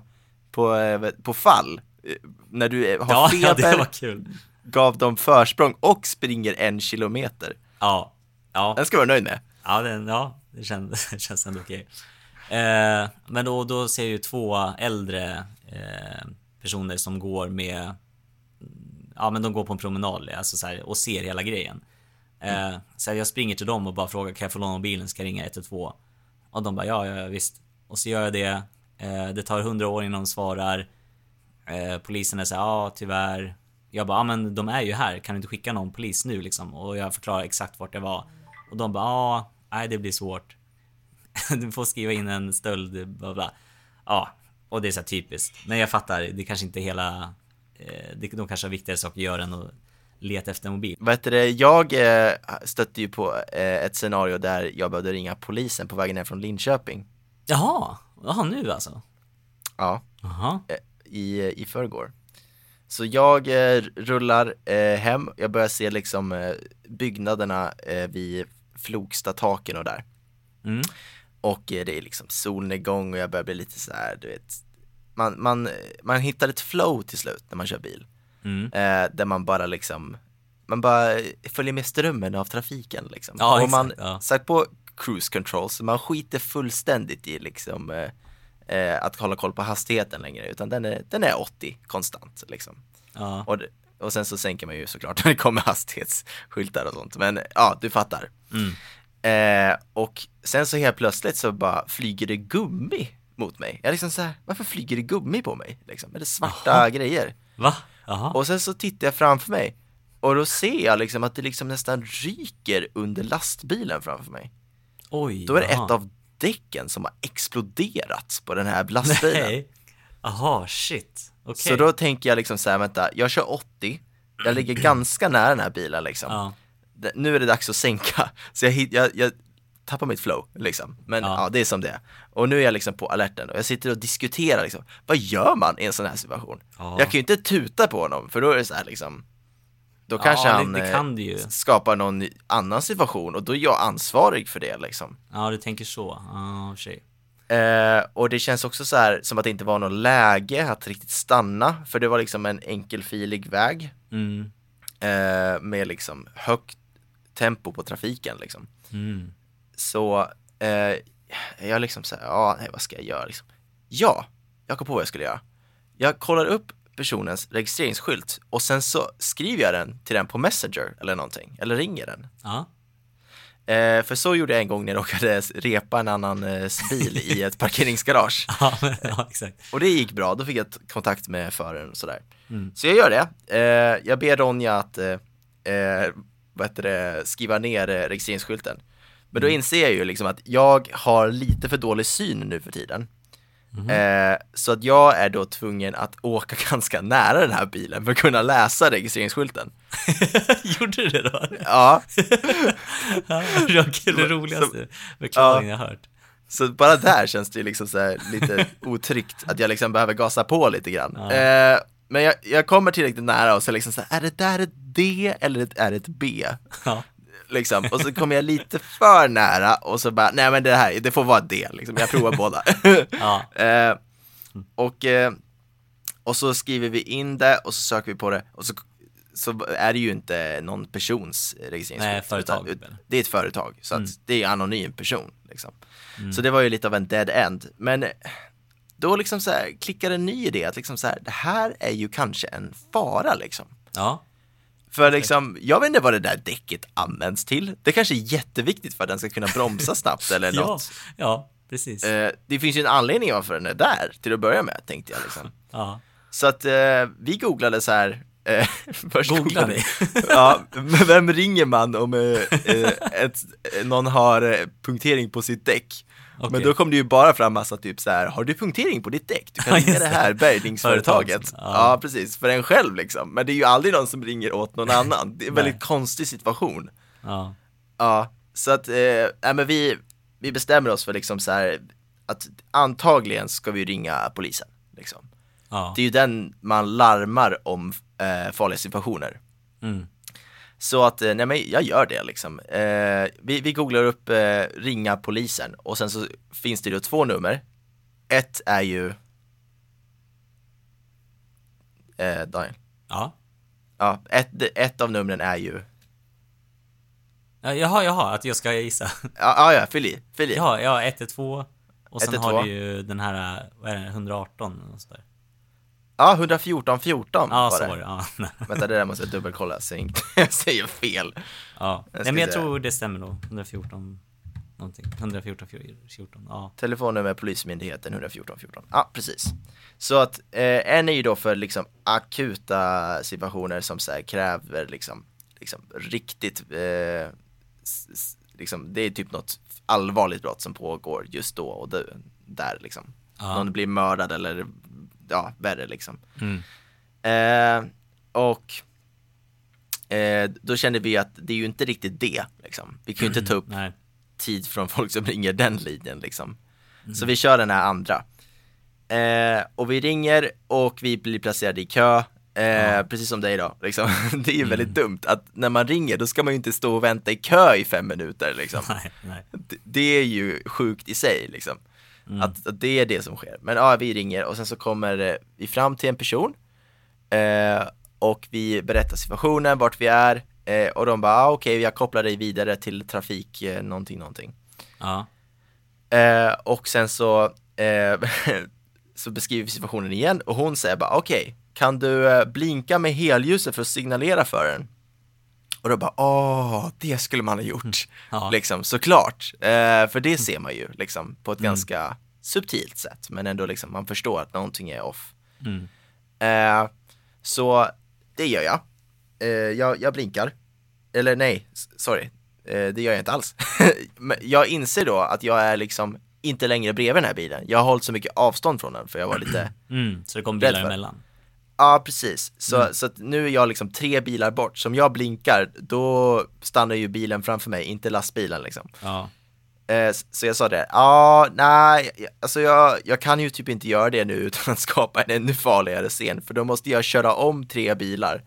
på, eh, på fall. Eh, När du har Ja, feber, ja, gav dem försprång och springer en kilometer. Ja, ja, Den ska vara nöjd med. ja, den, ja det känns, det känns ändå okej. Eh, men då, då ser jag ju två äldre eh, personer som går med, ja men de går på en promenad alltså så här, och ser hela grejen. Eh, så jag springer till dem och bara frågar kan jag få låna mobilen, ska jag ringa 112? Och de bara ja, ja, visst. Och så gör jag det. Eh, det tar hundra år innan de svarar. Eh, polisen är så här, ja tyvärr. Jag bara, ja men de är ju här, kan du inte skicka någon polis nu liksom? Och jag förklarar exakt vart det var. Och de bara, ja, nej det blir svårt. du får skriva in en stöld, bla bla. Ja, och det är så här typiskt. Men jag fattar, det kanske inte är hela... Eh, de kanske har viktigare saker att göra än att leta efter en mobil. Vad heter det, jag eh, stötte ju på eh, ett scenario där jag behövde ringa polisen på vägen ner från Linköping. Jaha, jaha nu alltså? Ja, Jaha. eh, i, i förrgår. Så jag rullar hem, jag börjar se liksom byggnaderna vid Flogstataken och där. Mm. Och det är liksom solnedgång och jag börjar bli lite så här, du vet man, man, man hittar ett flow till slut när man kör bil. Mm. Eh, där man bara liksom, man bara följer med strömmen av trafiken liksom. Ja, och man ja. satt på cruise control så man skiter fullständigt i liksom eh, eh, att hålla koll på hastigheten längre utan den är, den är 80 konstant liksom. Ja. Och, och sen så sänker man ju såklart när det kommer hastighetsskyltar och sånt men ja, du fattar. Mm. Eh, och sen så helt plötsligt så bara flyger det gummi mot mig. Jag liksom så här, varför flyger det gummi på mig? Liksom? Är det svarta Jaha. grejer? Va? Jaha. Och sen så tittar jag framför mig och då ser jag liksom att det liksom nästan ryker under lastbilen framför mig. Oj. Då är det jaha. ett av däcken som har exploderat på den här lastbilen. Nej. Jaha, shit. Okej. Så då tänker jag liksom så här, vänta, jag kör 80, jag ligger ganska nära den här bilen liksom. Ja. Nu är det dags att sänka, så jag, jag, jag tappar mitt flow liksom. Men Ja. ja. det är som det är. Och nu är jag liksom på alerten och jag sitter och diskuterar liksom, vad gör man i en sån här situation? Ja. Jag kan ju inte tuta på honom, för då är det så här liksom, då Ja, kanske det- han det eh, kan skapar någon annan situation och då är jag ansvarig för det liksom. Ja, du tänker så. Ja, sig. Eh, och det känns också så här som att det inte var något läge att riktigt stanna, för det var liksom en enkelfilig väg Mm. eh, med liksom högt tempo på trafiken liksom. Mm. Så eh, jag liksom såhär, ja, nej, vad ska jag göra liksom? Ja, jag kom på vad jag skulle göra. Jag kollar upp personens registreringsskylt och sen så skriver jag den till den på Messenger eller någonting, eller ringer den. Ja. Eh, för så gjorde jag en gång när jag råkade repa en annan eh, bil i ett parkeringsgarage. Ja, men- ja. Och det gick bra, då fick jag kontakt med föraren och sådär. Mm. Så jag gör det. Eh, jag ber Ronja att eh, eh, vad heter det, skriva ner eh, registreringsskylten. Men då inser jag ju liksom att jag har lite för dålig syn nu för tiden. Eh, så att jag är då tvungen att åka ganska nära den här bilen för att kunna läsa registreringsskylten. Gjorde du det då? Ja, Ja, det var det roligaste förklaringen jag hört. så bara där känns det ju liksom så här lite otryggt att jag liksom behöver gasa på lite grann. Ja. Eh, men jag, jag kommer tillräckligt nära och så liksom så här, är det där ett D eller ett, är det ett B? Ja. Liksom, och så kommer jag lite för nära och så bara, nej men det här, det får vara det liksom, jag provar båda. Ja. eh, och, eh, och så skriver vi in det och så söker vi på det och så, så är det ju inte någon persons registreringsskylt. Nej, företag, utan? Det är ett företag, så Mm. det är anonym person. Liksom. Så det var ju lite av en dead end. Men då liksom så här, klickar en ny idé att liksom så här, det här är ju kanske en fara liksom. Ja. För liksom, jag vet inte vad det där däcket används till. Det kanske är jätteviktigt för att den ska kunna bromsa snabbt eller Ja. något. Ja, precis. Eh, det finns ju en anledning varför den är där till att börja med, tänkte jag liksom. Ja. Så att eh, vi googlade så här, eh, först Googla vi. ja, vem ringer man om eh, eh, ett, någon har eh, punktering på sitt däck? Men Okej. då kom det ju bara fram massa typ så här, har du punktering på ditt däck? Du kan ringa det här bärgningsföretaget. Företag, ja. Precis, för en själv liksom. Men det är ju aldrig någon som ringer åt någon annan. Det är en väldigt konstig situation. Ja. Ja, så att, eh, nej, men vi, vi bestämmer oss för liksom så här, att antagligen ska vi ringa polisen. Liksom. Ja. Det är ju den man larmar om eh, farliga situationer. Mm. Så att, eh, nej men jag gör det liksom. Eh, vi, vi googlar upp eh, ringa polisen och sen så finns det då två nummer. Ett är ju eh, Daniel. Ja. Ja, ett, ett av numren är ju, Ja, Jaha, jaha, att jag ska gissa. ja, ja, ja fyll i, fyll i. Ja, ja, 112 och sen 112. har du ju den här, vad är det, 118 och sådär. Ja, 114 14 Ja, var så det. var det. Ja, nej. Vänta, det där måste jag dubbelkolla så jag säger fel. ja. Jag Nej, men jag se. tror det stämmer nog. 114 någonting. 114, 14, ja. Telefonnummer Polismyndigheten 114 14. Ja, precis. Så att eh, en är ju då för liksom akuta situationer som så här kräver liksom, liksom riktigt, eh, liksom, det är typ något allvarligt brott som pågår just då och där liksom. Ja. Någon blir mördad eller ja, värre liksom. Mm. Eh, och eh, då kände vi att det är ju inte riktigt det liksom. Vi kan ju inte ta upp Nej. tid från folk som ringer den linjen liksom. Så vi kör den här andra. Eh, och vi ringer och vi blir placerade i kö, eh, precis som dig då. Liksom. Det är ju väldigt dumt att när man ringer då ska man ju inte stå och vänta i kö i fem minuter liksom. Nej, nej. Det, det är ju sjukt i sig liksom. Att, att det är det som sker. Men ja, vi ringer och sen så kommer eh, vi fram till en person eh, och vi berättar situationen, vart vi är eh, och de bara, ah, okej, jag kopplar dig vidare till trafik, eh, någonting, någonting. Ja. Eh, och sen så, eh, så beskriver vi situationen igen och hon säger bara okej, kan du eh, blinka med helljuset för att signalera för den? Och då bara, åh, det skulle man ha gjort. Ja. Liksom, såklart. Eh, för det ser man ju liksom på ett ganska subtilt sätt, men ändå liksom man förstår att någonting är off. Mm. Eh, så det gör jag. Eh, jag. Jag blinkar. Eller nej, sorry. Eh, det gör jag inte alls. Men jag inser då att jag är liksom inte längre bredvid den här bilen. Jag har hållit så mycket avstånd från den för jag var lite Mm, så det kom bilar emellan. Ja, precis. Så, så att nu är jag liksom tre bilar bort. Som jag blinkar, då stannar ju bilen framför mig, inte lastbilen liksom. Ja. Eh, så jag sa det, ja, nej, jag- alltså jag, jag kan ju typ inte göra det nu utan att skapa en ännu farligare scen, för då måste jag köra om tre bilar.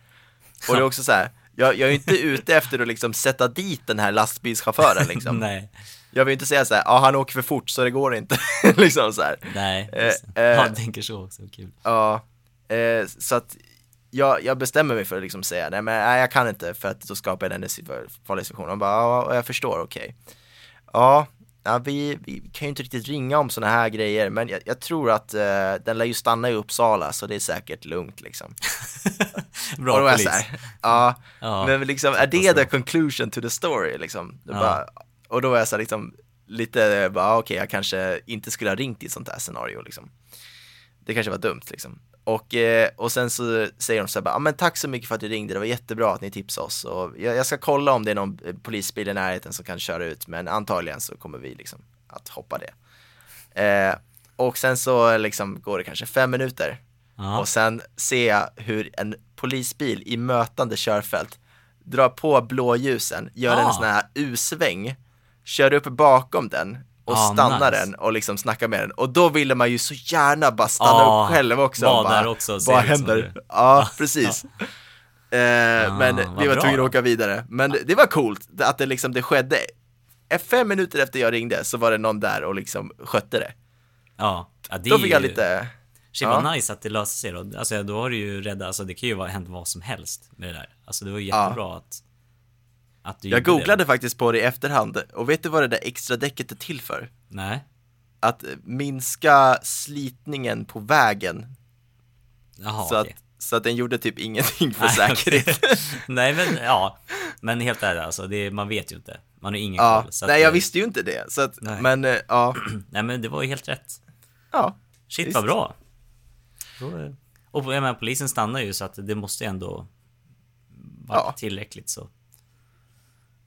Och det är också så här, jag, jag är ju inte ute efter att liksom sätta dit den här lastbilschauffören liksom. Nej. Jag vill inte säga så här, ja han åker för fort så det går inte, liksom så här. Nej. Eh, eh. jag tänker så också. Kul. Ja, eh, så att jag, jag bestämmer mig för att liksom säga, nej men nej, jag kan inte för att då skapar jag den situa- farliga situationen. Och bara, ja, jag förstår, okej. Ja, ja vi, vi kan ju inte riktigt ringa om sådana här grejer, men jag, jag tror att eh, den lär ju stanna i Uppsala, så det är säkert lugnt liksom. och Bra jag polis. här, ja, Ja. men liksom, är det the conclusion to the story liksom? Ja. bara, och då var jag så här, liksom, lite, bara, okej, jag kanske inte skulle ha ringt i ett sånt här scenario liksom. Det kanske var dumt liksom. Och, eh, och sen så säger de så här, bara, ah, men tack så mycket för att du ringde, det var jättebra att ni tipsade oss. Och jag, jag ska kolla om det är någon eh, polisbil i närheten som kan köra ut, men antagligen så kommer vi liksom att hoppa det. Eh, och sen så liksom går det kanske fem minuter Ja. och sen ser jag hur en polisbil i mötande körfält drar på blåljusen, gör en Ah. sån här U-sväng, kör upp bakom den och Ah, stannar nice. den och liksom snackar med den. Och då ville man ju så gärna bara stanna Ah, upp själv också. och bara, där också Vad händer? Ja, precis. Eh, Ah, men vad vi var tvungna att åka vidare. Men det, det var coolt att det liksom, det skedde. Fem minuter efter jag ringde så var det någon där och liksom skötte det. Ja. ja det Då fick jag lite, Shit vad Ja. nice att det löste sig då. Alltså då har du ju räddat, alltså det kan ju vara hänt vad som helst med det där. Alltså det var jättebra att, att du jag googlade det. faktiskt på det i efterhand och vet du vad det där extra däcket är till för? Nej. Att minska slitningen på vägen Jaha, så, att, okej. så att den gjorde typ ingenting för Nej, säkerhet. okej. Nej men ja, men helt ärligt alltså, det, man vet ju inte. Man har ingen Ja, koll. Så att, nej jag eh, visste ju inte det. Så att, Nej. men eh, ja, Nej men det var ju helt rätt. ja, Shit Visst. vad bra. Eh, Och jag menar, polisen stannar ju så att det måste ju ändå vara Ja. tillräckligt så.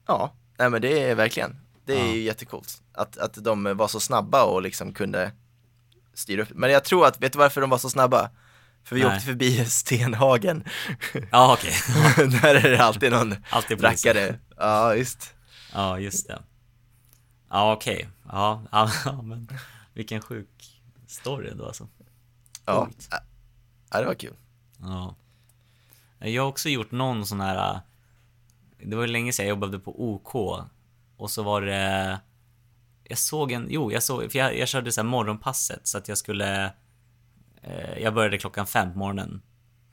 Ja, nej men det är verkligen, det är Ja. ju jättecoolt. Att, att de var så snabba och liksom kunde styra upp. Men jag tror att, vet du varför de var så snabba? För vi Nej. åkte förbi Stenhagen. Ja okej. Där är det alltid någon Alltid rackare. Ja, visst. Ja, just det. Ja, okej. Ja, ja, ja, men vilken sjuk story då alltså. Ja, ja det var kul. Ja. Jag har också gjort någon sån här... Det var länge sedan jag jobbade på OK. Och så var det... Jag såg en... Jo, jag såg... För jag, jag körde så morgonpasset så att jag skulle... Eh, jag började klockan fem på morgonen.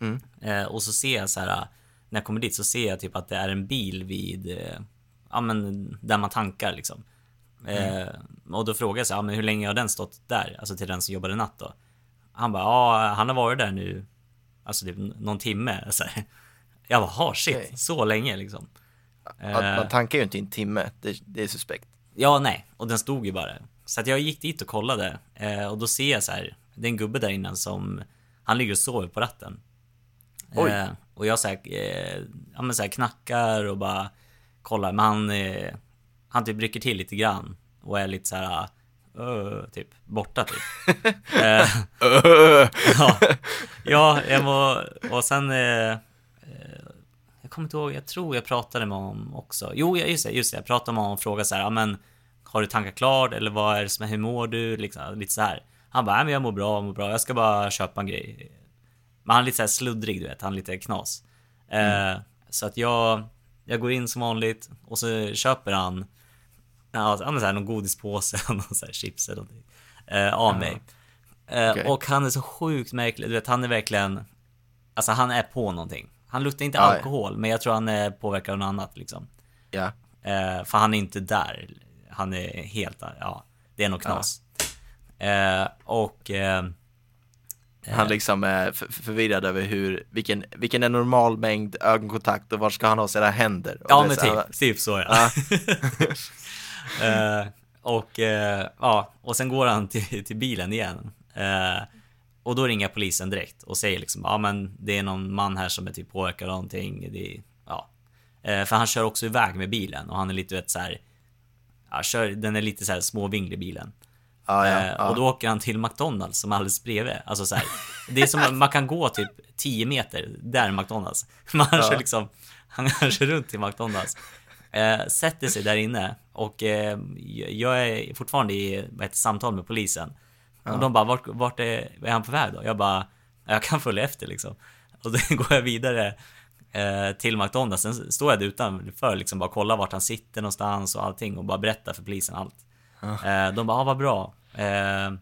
Mm. Eh, och så ser jag så här... När jag kommer dit så ser jag typ att det är en bil vid... Eh, ja men där man tankar liksom. Eh, och då frågade jag så här, ja, men hur länge har den stått där? Alltså till den som jobbade natt då. Han bara, ja han har varit där nu Alltså typ någon timme så här. Jag bara, ha shit, Okej. så länge liksom. Att Eh, man tankar ju inte i en timme, det, det är suspekt. ja, nej, och den stod ju bara. Så att jag gick dit och kollade eh, och då ser jag så här, det är en gubbe där inne som, han ligger och sover på ratten. Oj. Eh, och jag så här, ja men så här knackar och bara kollar, men han, han typ rycker till lite grann och är lite så här, "Öh", typ borta typ. eh, ja, ja, jag var, och sen eh, jag kommer inte ihåg, jag tror jag pratade med honom också. Jo, just det, just det. Jag pratade med honom och frågade så här, ja men har du tankat klart eller vad är det som är, hur mår du? Liksom, lite så här. Han bara, men jag mår bra, jag mår bra, jag ska bara köpa en grej. Men han är lite så här sluddrig, du vet, han är lite knas. Eh, så att jag, jag går in som vanligt och så köper han ja, ja, men så här, någon godispåse och någon så här chips eller någonting eh, av mig. Eh, Okej. Och han är så sjukt märklig, du vet, han är verkligen, alltså han är på någonting. Han luktar inte ja. alkohol, men jag tror han är påverkad av något annat liksom. Ja, Eh, för han är inte där. han är helt, ja, det är nog knas. Eh, och eh, Han liksom är för- förvirrad över hur, vilken, vilken är normal mängd ögonkontakt och var ska han ha sina händer? Och Ja men här, typ, typ så ja. Eh, och eh, ja, och sen går han till, till bilen igen. Och då ringer polisen direkt och säger liksom, ja men det är någon man här som är typ påverkad av någonting. Det, ja. Eh, för han kör också iväg med bilen och han är lite vet så här, ja, kör, den är lite så här småvinglig bilen. Ja, ja, Eh, ja. Och då åker han till McDonalds som är alldeles bredvid. Alltså så här, det är som att man kan gå typ 10 meter, där är McDonalds. Man Ja. kör liksom, han kör runt till McDonalds. Eh, sätter sig där inne och eh, jag är fortfarande i heter, samtal med polisen. Och de bara, vart, vart är, är han på väg då? Jag bara, jag kan följa efter liksom. Och då går jag vidare eh, till McDonalds. Sen står jag där utanför liksom bara kollar vart han sitter någonstans och allting och bara berättar för polisen allt. Eh, de bara, ah, vad bra. Eh,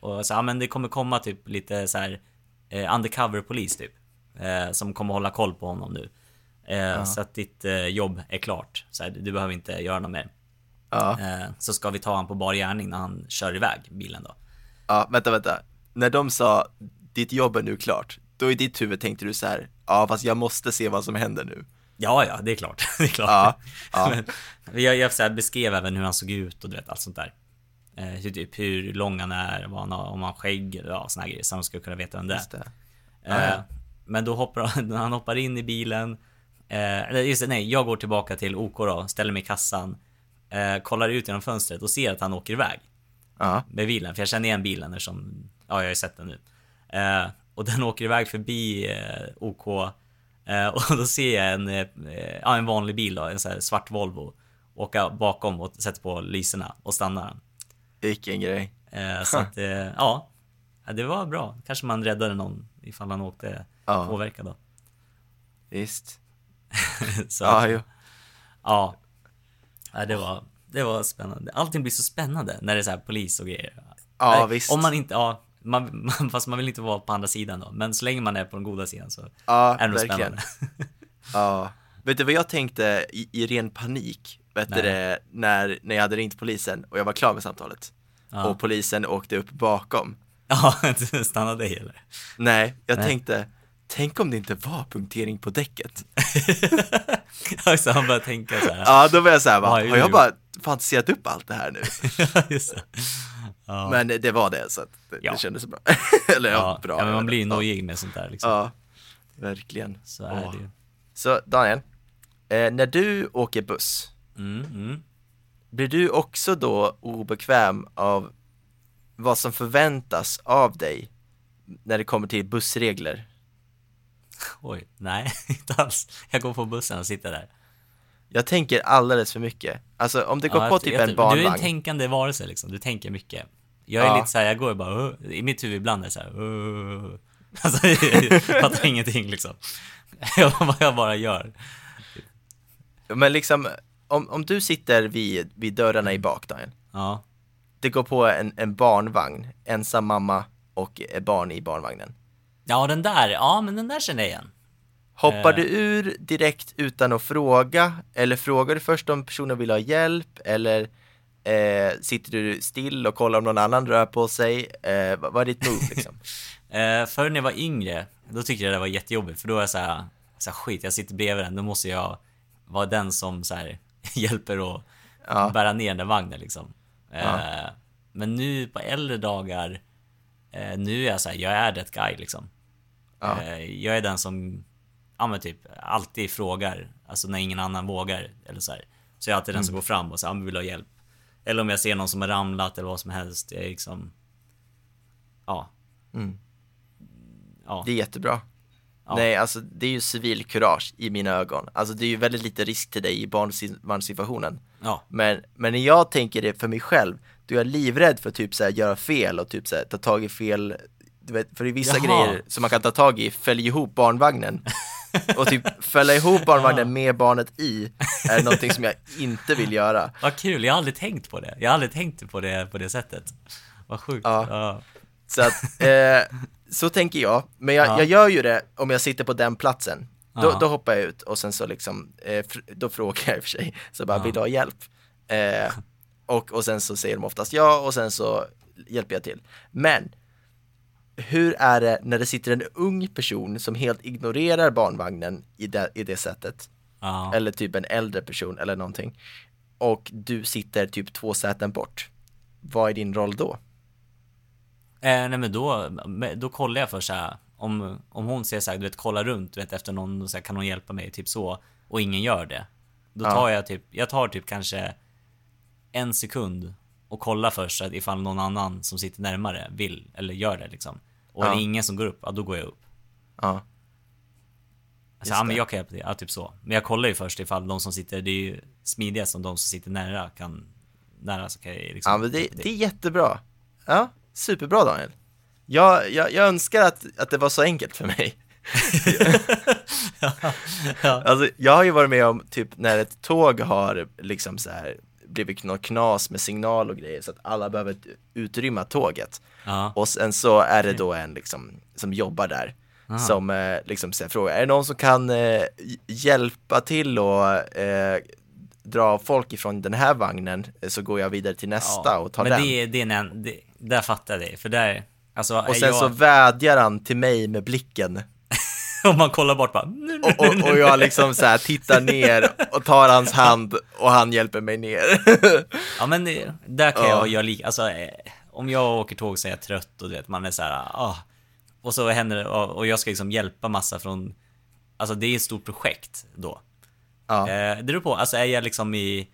och så, ja men det kommer komma typ lite så här eh, undercover polis typ. Eh, som kommer hålla koll på honom nu. Eh, Så att ditt jobb är klart. Så här, du behöver inte göra något mer. ja. Så ska vi ta honom på bar gärning när han kör iväg bilen då. Ja, vänta, vänta. När de sa, ditt jobb är nu klart, då i ditt huvud tänkte du så här, ja fast jag måste se vad som händer nu. Ja, ja, det är klart. det är klart. Ja, ja. Men jag, jag här, beskrev även hur han såg ut och du vet allt sånt där. Eh, hur, typ, hur lång han är, vad han har, om han har skägg, ja såna här grejer. Så han ska kunna veta vem det är. Just det. Eh, Men då hoppar han, han hoppar in i bilen. Eh, eller just det, nej, jag går tillbaka till OK då, ställer mig i kassan. Eh, kollar ut genom fönstret och ser att han åker iväg Ja, med bilen. För jag känner igen bilen eftersom, ja jag har ju sett den nu. Eh, och den åker iväg förbi eh, OK. Eh, och då ser jag en, eh, ja, en vanlig bil då, en här svart Volvo. Åka bakom och sätter på lyserna och stannar han. vilken grej. Eh, så att, eh, ja. Det var bra. Kanske man räddade någon ifall han åkte Ja. påverkad då. Visst. Så Ja, jo. ja. ja. Det var, det var spännande. Allting blir så spännande när det är så här polis och grejer. Ja, Nej, visst. Om man inte, ja. Man, man, fast man vill inte vara på andra sidan då. Men så länge man är på den goda sidan så Ja, är det verkligen. spännande. Ja. Vet du vad jag tänkte i, i ren panik, vet du det, när, när jag hade ringt polisen och jag var klar med samtalet? Ja. Och polisen åkte upp bakom. Ja, stanna dig eller? Nej, jag Nej. tänkte, tänk om det inte var punktering på däcket? Ja, så han börjar tänka så här. Ja, då var jag såhär, Vad va, har jag bara fantiserat upp allt det här nu? Det. Ja. Men det var det, så att det, Ja. det kändes bra. Eller ja, bra. ja, men man blir ju nojig med sånt där liksom. Ja, verkligen. Så är Åh. det. Så Daniel, eh, när du åker buss, Mm, mm. blir du också då obekväm av vad som förväntas av dig när det kommer till bussregler? Oj, nej, inte alls. Jag går på bussen och sitter där. Jag tänker alldeles för mycket. Alltså om det går Ja, på typ en Du är en barnvagn. tänkande varelse liksom, du tänker mycket. Jag är Ja. lite såhär, jag går bara, "Åh", i mitt huvud ibland är det såhär, "Åh". Alltså, jag fattar ingenting liksom. Jag, bara gör. Men liksom, om, om du sitter vid, vid dörrarna i bak Daniel, Ja, det går på en, en barnvagn, ensam mamma och barn i barnvagnen. ja den där, ja men den där känner jag igen. Hoppar Eh. du ur direkt utan att fråga? Eller frågar du först om personen vill ha hjälp? Eller eh, sitter du still och kollar om någon annan rör på sig? Eh, vad, vad är ditt move liksom? Eh, förr när jag var yngre, då tyckte jag det var jättejobbigt för då är jag så här, skit jag sitter bredvid den, då måste jag vara den som så här, hjälper att Ja. bära ner den vagnen liksom. Eh, Ja. Men nu på äldre dagar, eh, nu är jag såhär, jag är that guy liksom. Ja. Eh, jag är den som, ja men typ, alltid frågar, alltså när ingen annan vågar eller så här. Så jag är alltid den som Mm. går fram och säger, ja men vill du ha hjälp? Eller om jag ser någon som har ramlat eller vad som helst, jag är liksom, ja. Mm. Ja. Det är jättebra. Ja. Nej, alltså det är ju civilkurage i mina ögon. Alltså det är ju väldigt lite risk till dig i barnsituationen. Ja, Men, men när jag tänker det för mig själv, då är jag livrädd för typ så här, göra fel och typ så här, ta tag i fel, du vet, för det är vissa Jaha. grejer som man kan ta tag i, följ ihop barnvagnen. Och typ fälla ihop barnvagnen med barnet i är någonting som jag inte vill göra. vad kul, jag har aldrig tänkt på det. Jag har aldrig tänkt på det på det sättet. Vad sjukt. Ja. Ja. Så att, eh, så tänker jag. Men jag, Ja. jag gör ju det om jag sitter på den platsen. Då, då hoppar jag ut och sen så liksom, eh, då frågar jag i och för sig, så bara, vill du ha hjälp? Eh, och, och sen så säger de oftast ja och sen så hjälper jag till. Men hur är det när det sitter en ung person som helt ignorerar barnvagnen i det, i det sättet? Ja. Eller typ en äldre person eller någonting. Och du sitter typ två säten bort. Vad är din roll då? Eh, nej men då, då kollar jag för så här, om, om hon säger så här, du vet kolla runt, du vet efter någon och så här, kan hon hjälpa mig, typ så. Och ingen gör det. Då tar jag typ, jag tar typ kanske en sekund och kollar först att ifall någon annan som sitter närmare vill eller gör det liksom. Och är Ja. det ingen som går upp, ja då går jag upp. Ja, Alltså, ja men jag kan hjälpa till, ja typ så. Men jag kollar ju först ifall de som sitter, det är ju smidigast om de som sitter nära kan, nära så kan jag liksom ja men det, det är jättebra. Ja, superbra Daniel. Jag, jag, jag önskar att, att det var så enkelt för mig. ja. Alltså, jag har ju varit med om typ när ett tåg har liksom så här blivit något knas med signal och grejer så att alla behöver utrymma tåget. ja. Och sen så är det då en liksom som jobbar där Aha. som eh, liksom så frågar, är det någon som kan eh, hj- hjälpa till och eh, dra folk ifrån den här vagnen eh, så går jag vidare till nästa och tar men den. det, är- det är en, det, där fattar jag dig, för där, alltså Och sen jag, så vädjar han till mig med blicken om man kollar bort bara, och, och, och jag liksom så här tittar ner och tar hans hand och han hjälper mig ner. ja men det, där kan Ja. jag göra lika, alltså eh, om jag åker tåg så är jag trött och du vet, man är så här, ah, och så händer det, och, och jag ska liksom hjälpa massa från, alltså det är ett stort projekt då. ja. Eh, det beror på, alltså är jag liksom i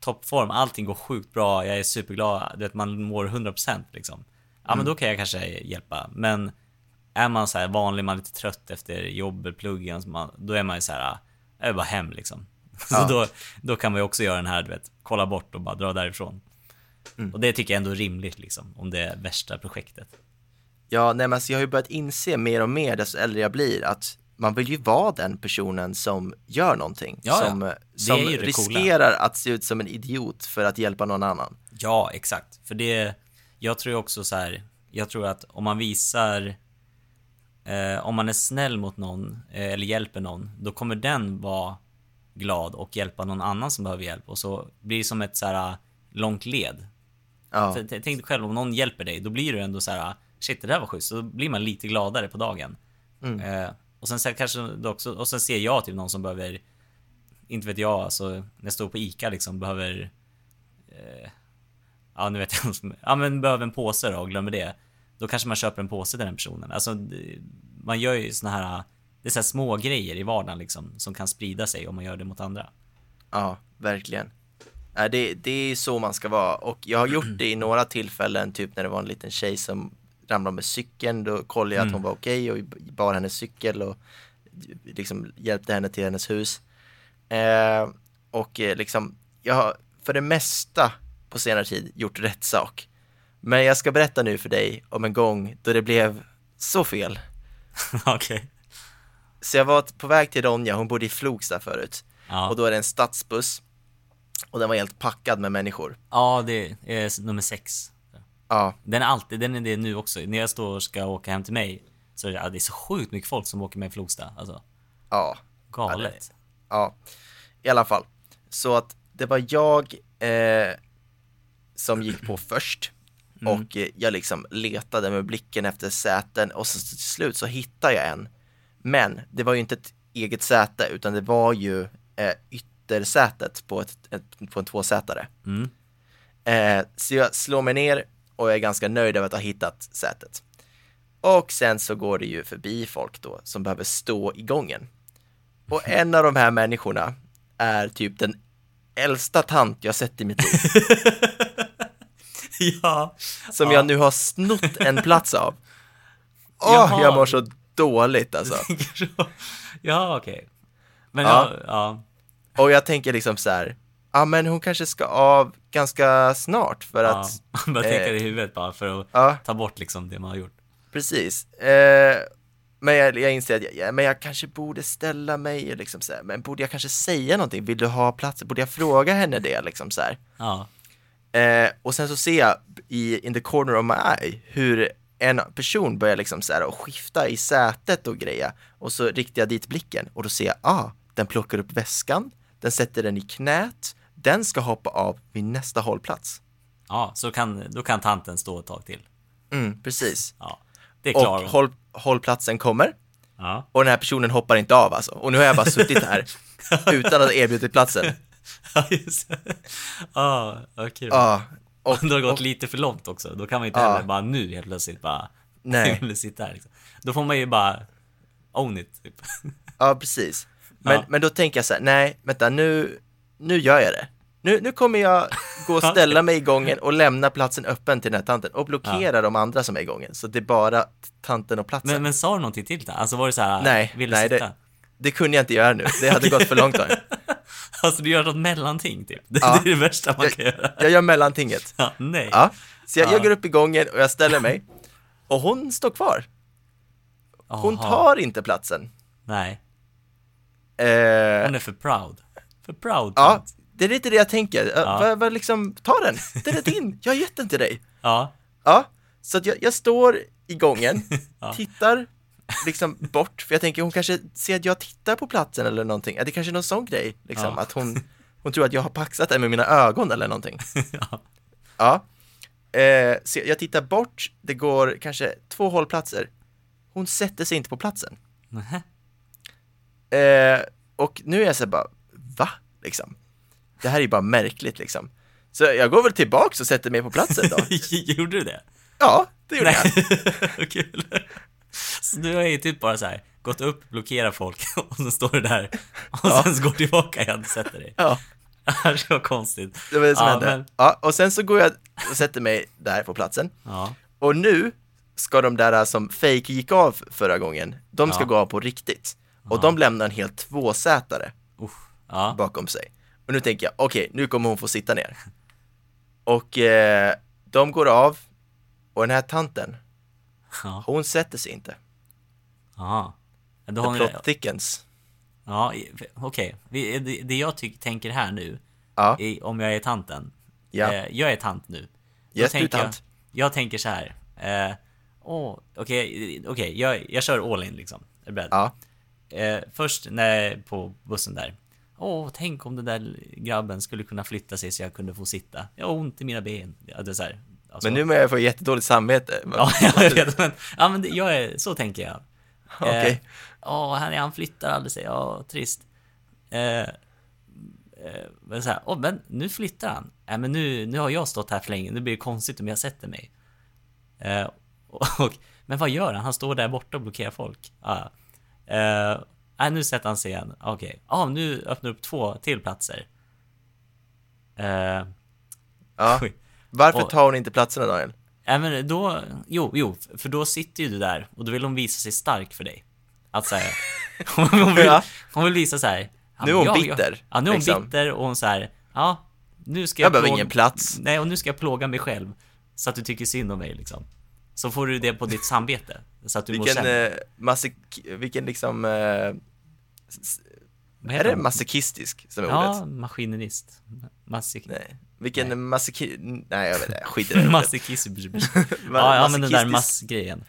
toppform, allting går sjukt bra, jag är superglad, du vet man mår 100% liksom. Ja Mm. men då kan jag kanske hjälpa, men är man så här vanlig, man är lite trött efter jobb eller pluggen, man, då är man ju så här, "Ah, jag vill bara hem liksom. Så Ja. då, då kan man ju också göra den här, du vet, kolla bort och bara dra därifrån. Mm. Och det tycker jag ändå är rimligt liksom, om det är värsta projektet. Ja, nej men alltså jag har ju börjat inse mer och mer desto äldre jag blir att man vill ju vara den personen som gör någonting. Ja, ja. som Det som det coola. riskerar att se ut som en idiot för att hjälpa någon annan. Ja, exakt. För det, jag tror också så här, jag tror att om man visar, eh, om man är snäll mot någon, eh, eller hjälper någon, då kommer den vara glad och hjälpa någon annan som behöver hjälp. Och så blir det som ett så här långt led. Ja, t- tänk dig själv, om någon hjälper dig, då blir du ändå så här, shit det där var schysst. Så då blir man lite gladare på dagen. Mm. Eh, och sen så här, kanske det också, och sen ser jag typ någon som behöver, inte vet jag, alltså när jag står på ICA liksom, behöver eh, Ja nu vet jag ja men behöver en påse då och glömmer det. Då kanske man köper en påse till den personen. Alltså man gör ju såna här, det är så här små grejer i vardagen liksom, som kan sprida sig om man gör det mot andra. ja, verkligen. Nej, det, det är så man ska vara och jag har gjort det i några tillfällen, typ när det var en liten tjej som ramlade med cykeln, då kollade jag att hon var okej och bar hennes cykel och liksom hjälpte henne till hennes hus. Eh, och liksom, jag har för det mesta på senare tid gjort rätt sak. Men jag ska berätta nu för dig om en gång då det blev så fel. Okej. Så jag var på väg till Ronja, hon bodde i Flogsta förut. Ja. Och då är det en stadsbuss. Och den var helt packad med människor. ja, det är nummer sex. Ja, Den är alltid, den är det nu också. När jag står och ska åka hem till mig, så är det, ja, det är så sjukt mycket folk som åker med Flogsta. Alltså, ja, galet. ja. I alla fall. Så att det var jag eh, som gick på först. Och eh, jag liksom letade med blicken efter säten och så till slut så hittade jag en. Men det var ju inte ett eget säte utan det var ju eh, yttersätet på, ett, ett, på en tvåsätare. Mm. Eh, så jag slår mig ner och jag är ganska nöjd över att ha hittat sätet. Och sen så går det ju förbi folk då som behöver stå i gången. Och en av de här människorna är typ den äldsta tant jag sett i mitt liv. ja. Som Ja. jag nu har snott en plats av. Åh, Jaha. jag mår så dåligt alltså. ja, okej. Men Ja. ja, ja. Och jag tänker liksom så här, ja men hon kanske ska av ganska snart för ja. att, Man tänker eh, i huvudet bara för att ja ta bort liksom det man har gjort. precis. Eh, men jag, jag inser att jag, ja, men jag kanske borde ställa mig och liksom så här, men borde jag kanske säga någonting? Vill du ha plats? Borde jag fråga henne det liksom så här? Ja. Eh, och sen så ser jag i In the corner of my eye hur en person börjar liksom så här och skifta i sätet och greja och så riktar jag dit blicken och då ser jag, ah, den plockar upp väskan, den sätter den i knät, den ska hoppa av vid nästa hållplats. Ja, så kan, då kan tanten stå ett tag till. Mm, precis. Ja, det klarar Och håll, hållplatsen kommer Ja. och den här personen hoppar inte av alltså. Och nu har jag bara suttit här utan att erbjudit platsen. Ja, just det. Ja, vad kul. Ja, Och och, det har gått och, lite för långt också. Då kan man inte Ja. heller bara nu helt plötsligt bara Nej. sitta här liksom. Då får man ju bara own it, typ. ja precis. Men, Ja. men då tänker jag så här, nej, vänta, nu, nu gör jag det. Nu, nu kommer jag gå och ställa mig i gången och lämna platsen öppen till den här tanten och blockera de andra som är i gången. Så det är bara tanten och platsen. Men, men sa du någonting till det? Alltså var det så här, Nej, vill du nej, sitta? det- Det kunde jag inte göra nu, det hade gått för långt då. Alltså du gör något mellanting typ. Det, Ja. det är det värsta man kan göra. Jag gör mellantinget. Ja, nej. Ja, så jag, Ja. jag går upp i gången och jag ställer mig. Och hon står kvar. Hon Jaha. tar inte platsen. Nej, Eh, hon är för proud. För proud. ja, tant. det är lite det jag tänker. Ja. Vad, liksom, ta den, den är din, jag har gett den till dig. Ja. Ja, så att jag, jag står i gången, Ja. tittar liksom bort, för jag tänker hon kanske ser att jag tittar på platsen eller någonting. Det kanske är någon sån grej, liksom, Ja. att hon, hon tror att jag har paxat den med mina ögon eller någonting. Ja. Ja, eh, jag tittar bort, det går kanske två hållplatser. Hon sätter sig inte på platsen. Nähä. Eh, och nu är jag så här bara, va? Liksom. Det här är ju bara märkligt liksom. Så jag går väl tillbaks och sätter mig på platsen då. Gjorde du det? Ja, det gjorde jag. Nej, vad kul. Så du har ju typ bara så här gått upp, blockerat folk och så står du där och Ja. sen går tillbaka igen och sätter dig. Ja, Det var konstigt. det var det som Ja, hände. men- Ja, och sen så går jag och sätter mig där på platsen. Ja, Och nu ska de där som fake gick av förra gången, de ska Ja. gå av på riktigt. Och Ja. de lämnar en helt tvåsätare usch. Ja, bakom sig. Och nu tänker jag, okej, nu kommer hon få sitta ner. Och eh, de går av, och den här tanten, ja, hon sätter sig inte. ja. Då har ni, plot thickens. ja, okej. Vi- Det, jag ty- tänker här nu, Ja, i, om jag är tanten. Ja. Eh, jag är tant nu. Yes, du är tant. Jag, jag tänker så här. Eh, åh, okej, okej, jag, jag kör all in liksom. Är beredd? ja, Eh, först när är på bussen där. Åh, tänk om den där grabben skulle kunna flytta sig så jag kunde få sitta. Jag har ont i mina ben. Ja, det är så här, alltså, men nu med jag få jättedåligt samarbete. Ja, jag vet, men, ja, men det, jag är, så tänker jag. Okej. Eh, Åh, han, han flyttar aldrig sig. Ja, trist. Eh, eh, men så här, åh, men nu flyttar han. Nej, men nu, nu har jag stått här för länge. Nu blir det konstigt om jag sätter mig. Eh, och, och, men vad gör han? Han står där borta och blockerar folk. Ah, ja. eh, nej, nu sätter han sig igen. Okej. Ja, nu öppnar upp två till platser. Eh, Ja. Varför Och- tar hon inte platserna Daniel? Men då, jo, jo, för då sitter ju du där och då vill hon visa sig stark för dig. Att säga, hon, hon, vill, hon vill visa så här. Nu är hon jag- bitter, Jag, ja, nu är hon liksom. bitter och hon så här, ja, nu ska Jag jag, behöver plåga- ingen plats. Nej, och nu ska jag plåga mig själv. Så att du tycker synd om mig liksom. Så får du det på ditt samvete. Så att du mår Vilken, sämre. eh, vilken liksom, eh, är det masochistisk som är Ja, ordet? maskinist. Massik... Nej. Vilken Nej. masiki... Nej, jag vet inte, skit i det. Masochism. Ma- Ja, ja, men den där massgrejen.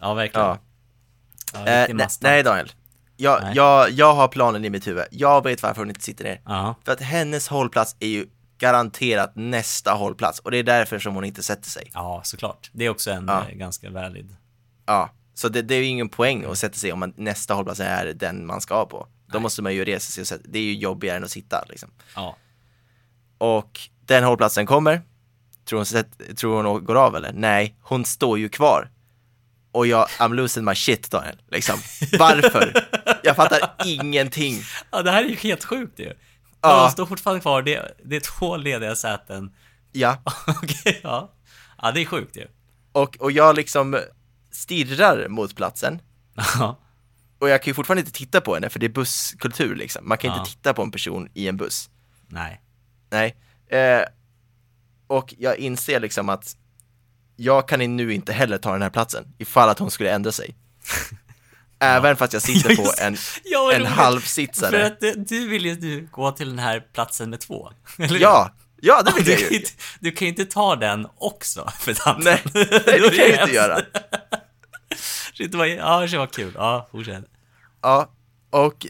Ja, verkligen. Ja. Ja, Eh, riktig nej, Daniel, jag, Nej. jag, jag har planen i mitt huvud. Jag vet varför hon inte sitter ner. Ja, För att hennes hållplats är ju garanterat nästa hållplats och det är därför som hon inte sätter sig. ja, såklart. Det är också en Ja. eh, ganska valid. Ja, så det, det är ju ingen poäng att sätta sig om man, nästa hållplats är den man ska på. Då Nej. måste man ju resa sig och sätta, det är ju jobbigare än att sitta liksom. Ja. Och den hållplatsen kommer, tror hon, sätt- tror hon går av eller? Nej, hon står ju kvar. Och jag, I'm losing my shit Daniel, liksom. Varför? Jag fattar ingenting. Ja, det här är ju helt sjukt ju. Ja. De står fortfarande kvar, det, det är två lediga säten. Ja, Okej, ja. Ja, det är sjukt ju. och, och jag liksom stirrar mot platsen. Ja. Och jag kan ju fortfarande inte titta på henne för det är busskultur liksom. Man kan Ja. inte titta på en person i en buss. Nej. Nej. Eh, och jag inser liksom att jag kan nu inte heller ta den här platsen ifall att hon skulle ändra sig. Även fast jag sitter Ja, på en, Ja, en roligt. För halvsitsare. att du, du vill ju nu gå till den här platsen med två. Eller? Ja, ja det vill du, jag ju. inte, du kan ju inte ta den också för. Nej, nej, det kan jag inte göra. Shit, vad, ja, det var kul. Ja, fortsätt. Ja, och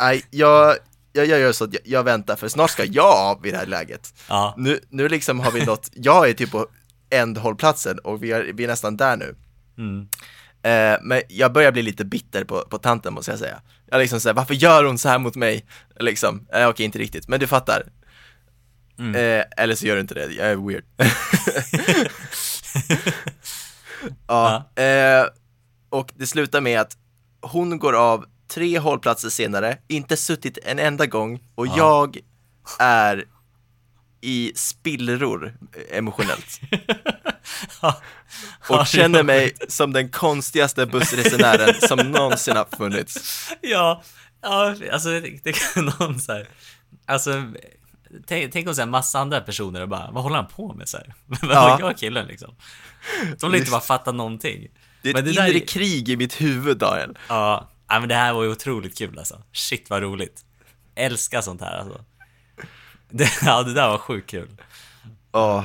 nej, jag, jag, jag gör så att jag, jag väntar för snart ska jag av i det här läget. Ja, Nu, nu liksom har vi nått, jag är typ på ändhållplatsen och vi är, vi är nästan där nu. mm. Eh, men jag börjar bli lite bitter på, på tanten måste jag säga. Jag liksom säger, varför gör hon så här mot mig? Liksom, eh, okej inte riktigt, men du fattar. Mm. Eh, eller så gör du inte det, jag är weird. ja, eh, och det slutar med att hon går av tre hållplatser senare, inte suttit en enda gång och Ja. jag är i spillror emotionellt. Och känner mig som den konstigaste bussresenären som någonsin har funnits. Ja, ja, alltså det kan någon så här, alltså tänk, tänk om så här massa andra personer och bara, vad håller han på med så här? Vad Ja. gör killen liksom? De vill inte bara fatta någonting. Det är Men ett det inre är- krig i mitt huvud, Daniel. Ja, ja, men det här var ju otroligt kul alltså. Shit vad roligt. Älskar sånt här alltså. Det, ja, det där var sjukt kul. Åh,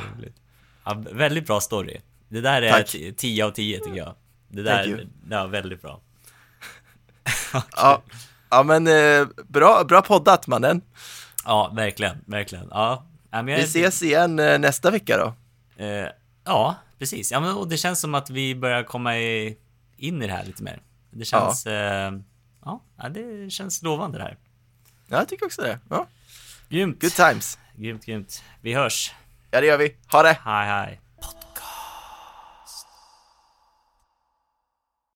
Ja, väldigt bra story. Det där är Tack. t- 10 av 10 tycker jag. Det där, var väldigt bra. ja, ja men eh, bra, bra poddat mannen. Ja, verkligen, verkligen. Ja, Vi ses igen eh, nästa vecka då. Eh, ja, precis. Ja, men, och det känns som att vi börjar komma i, in i det här lite mer. Det känns, eh, ja, ja, det känns lovande det här. Ja, jag tycker också det. Ja. Grymt. Good times. Grymt, grymt. Vi hörs. Ja, det gör vi. Ha det! Hej, hej.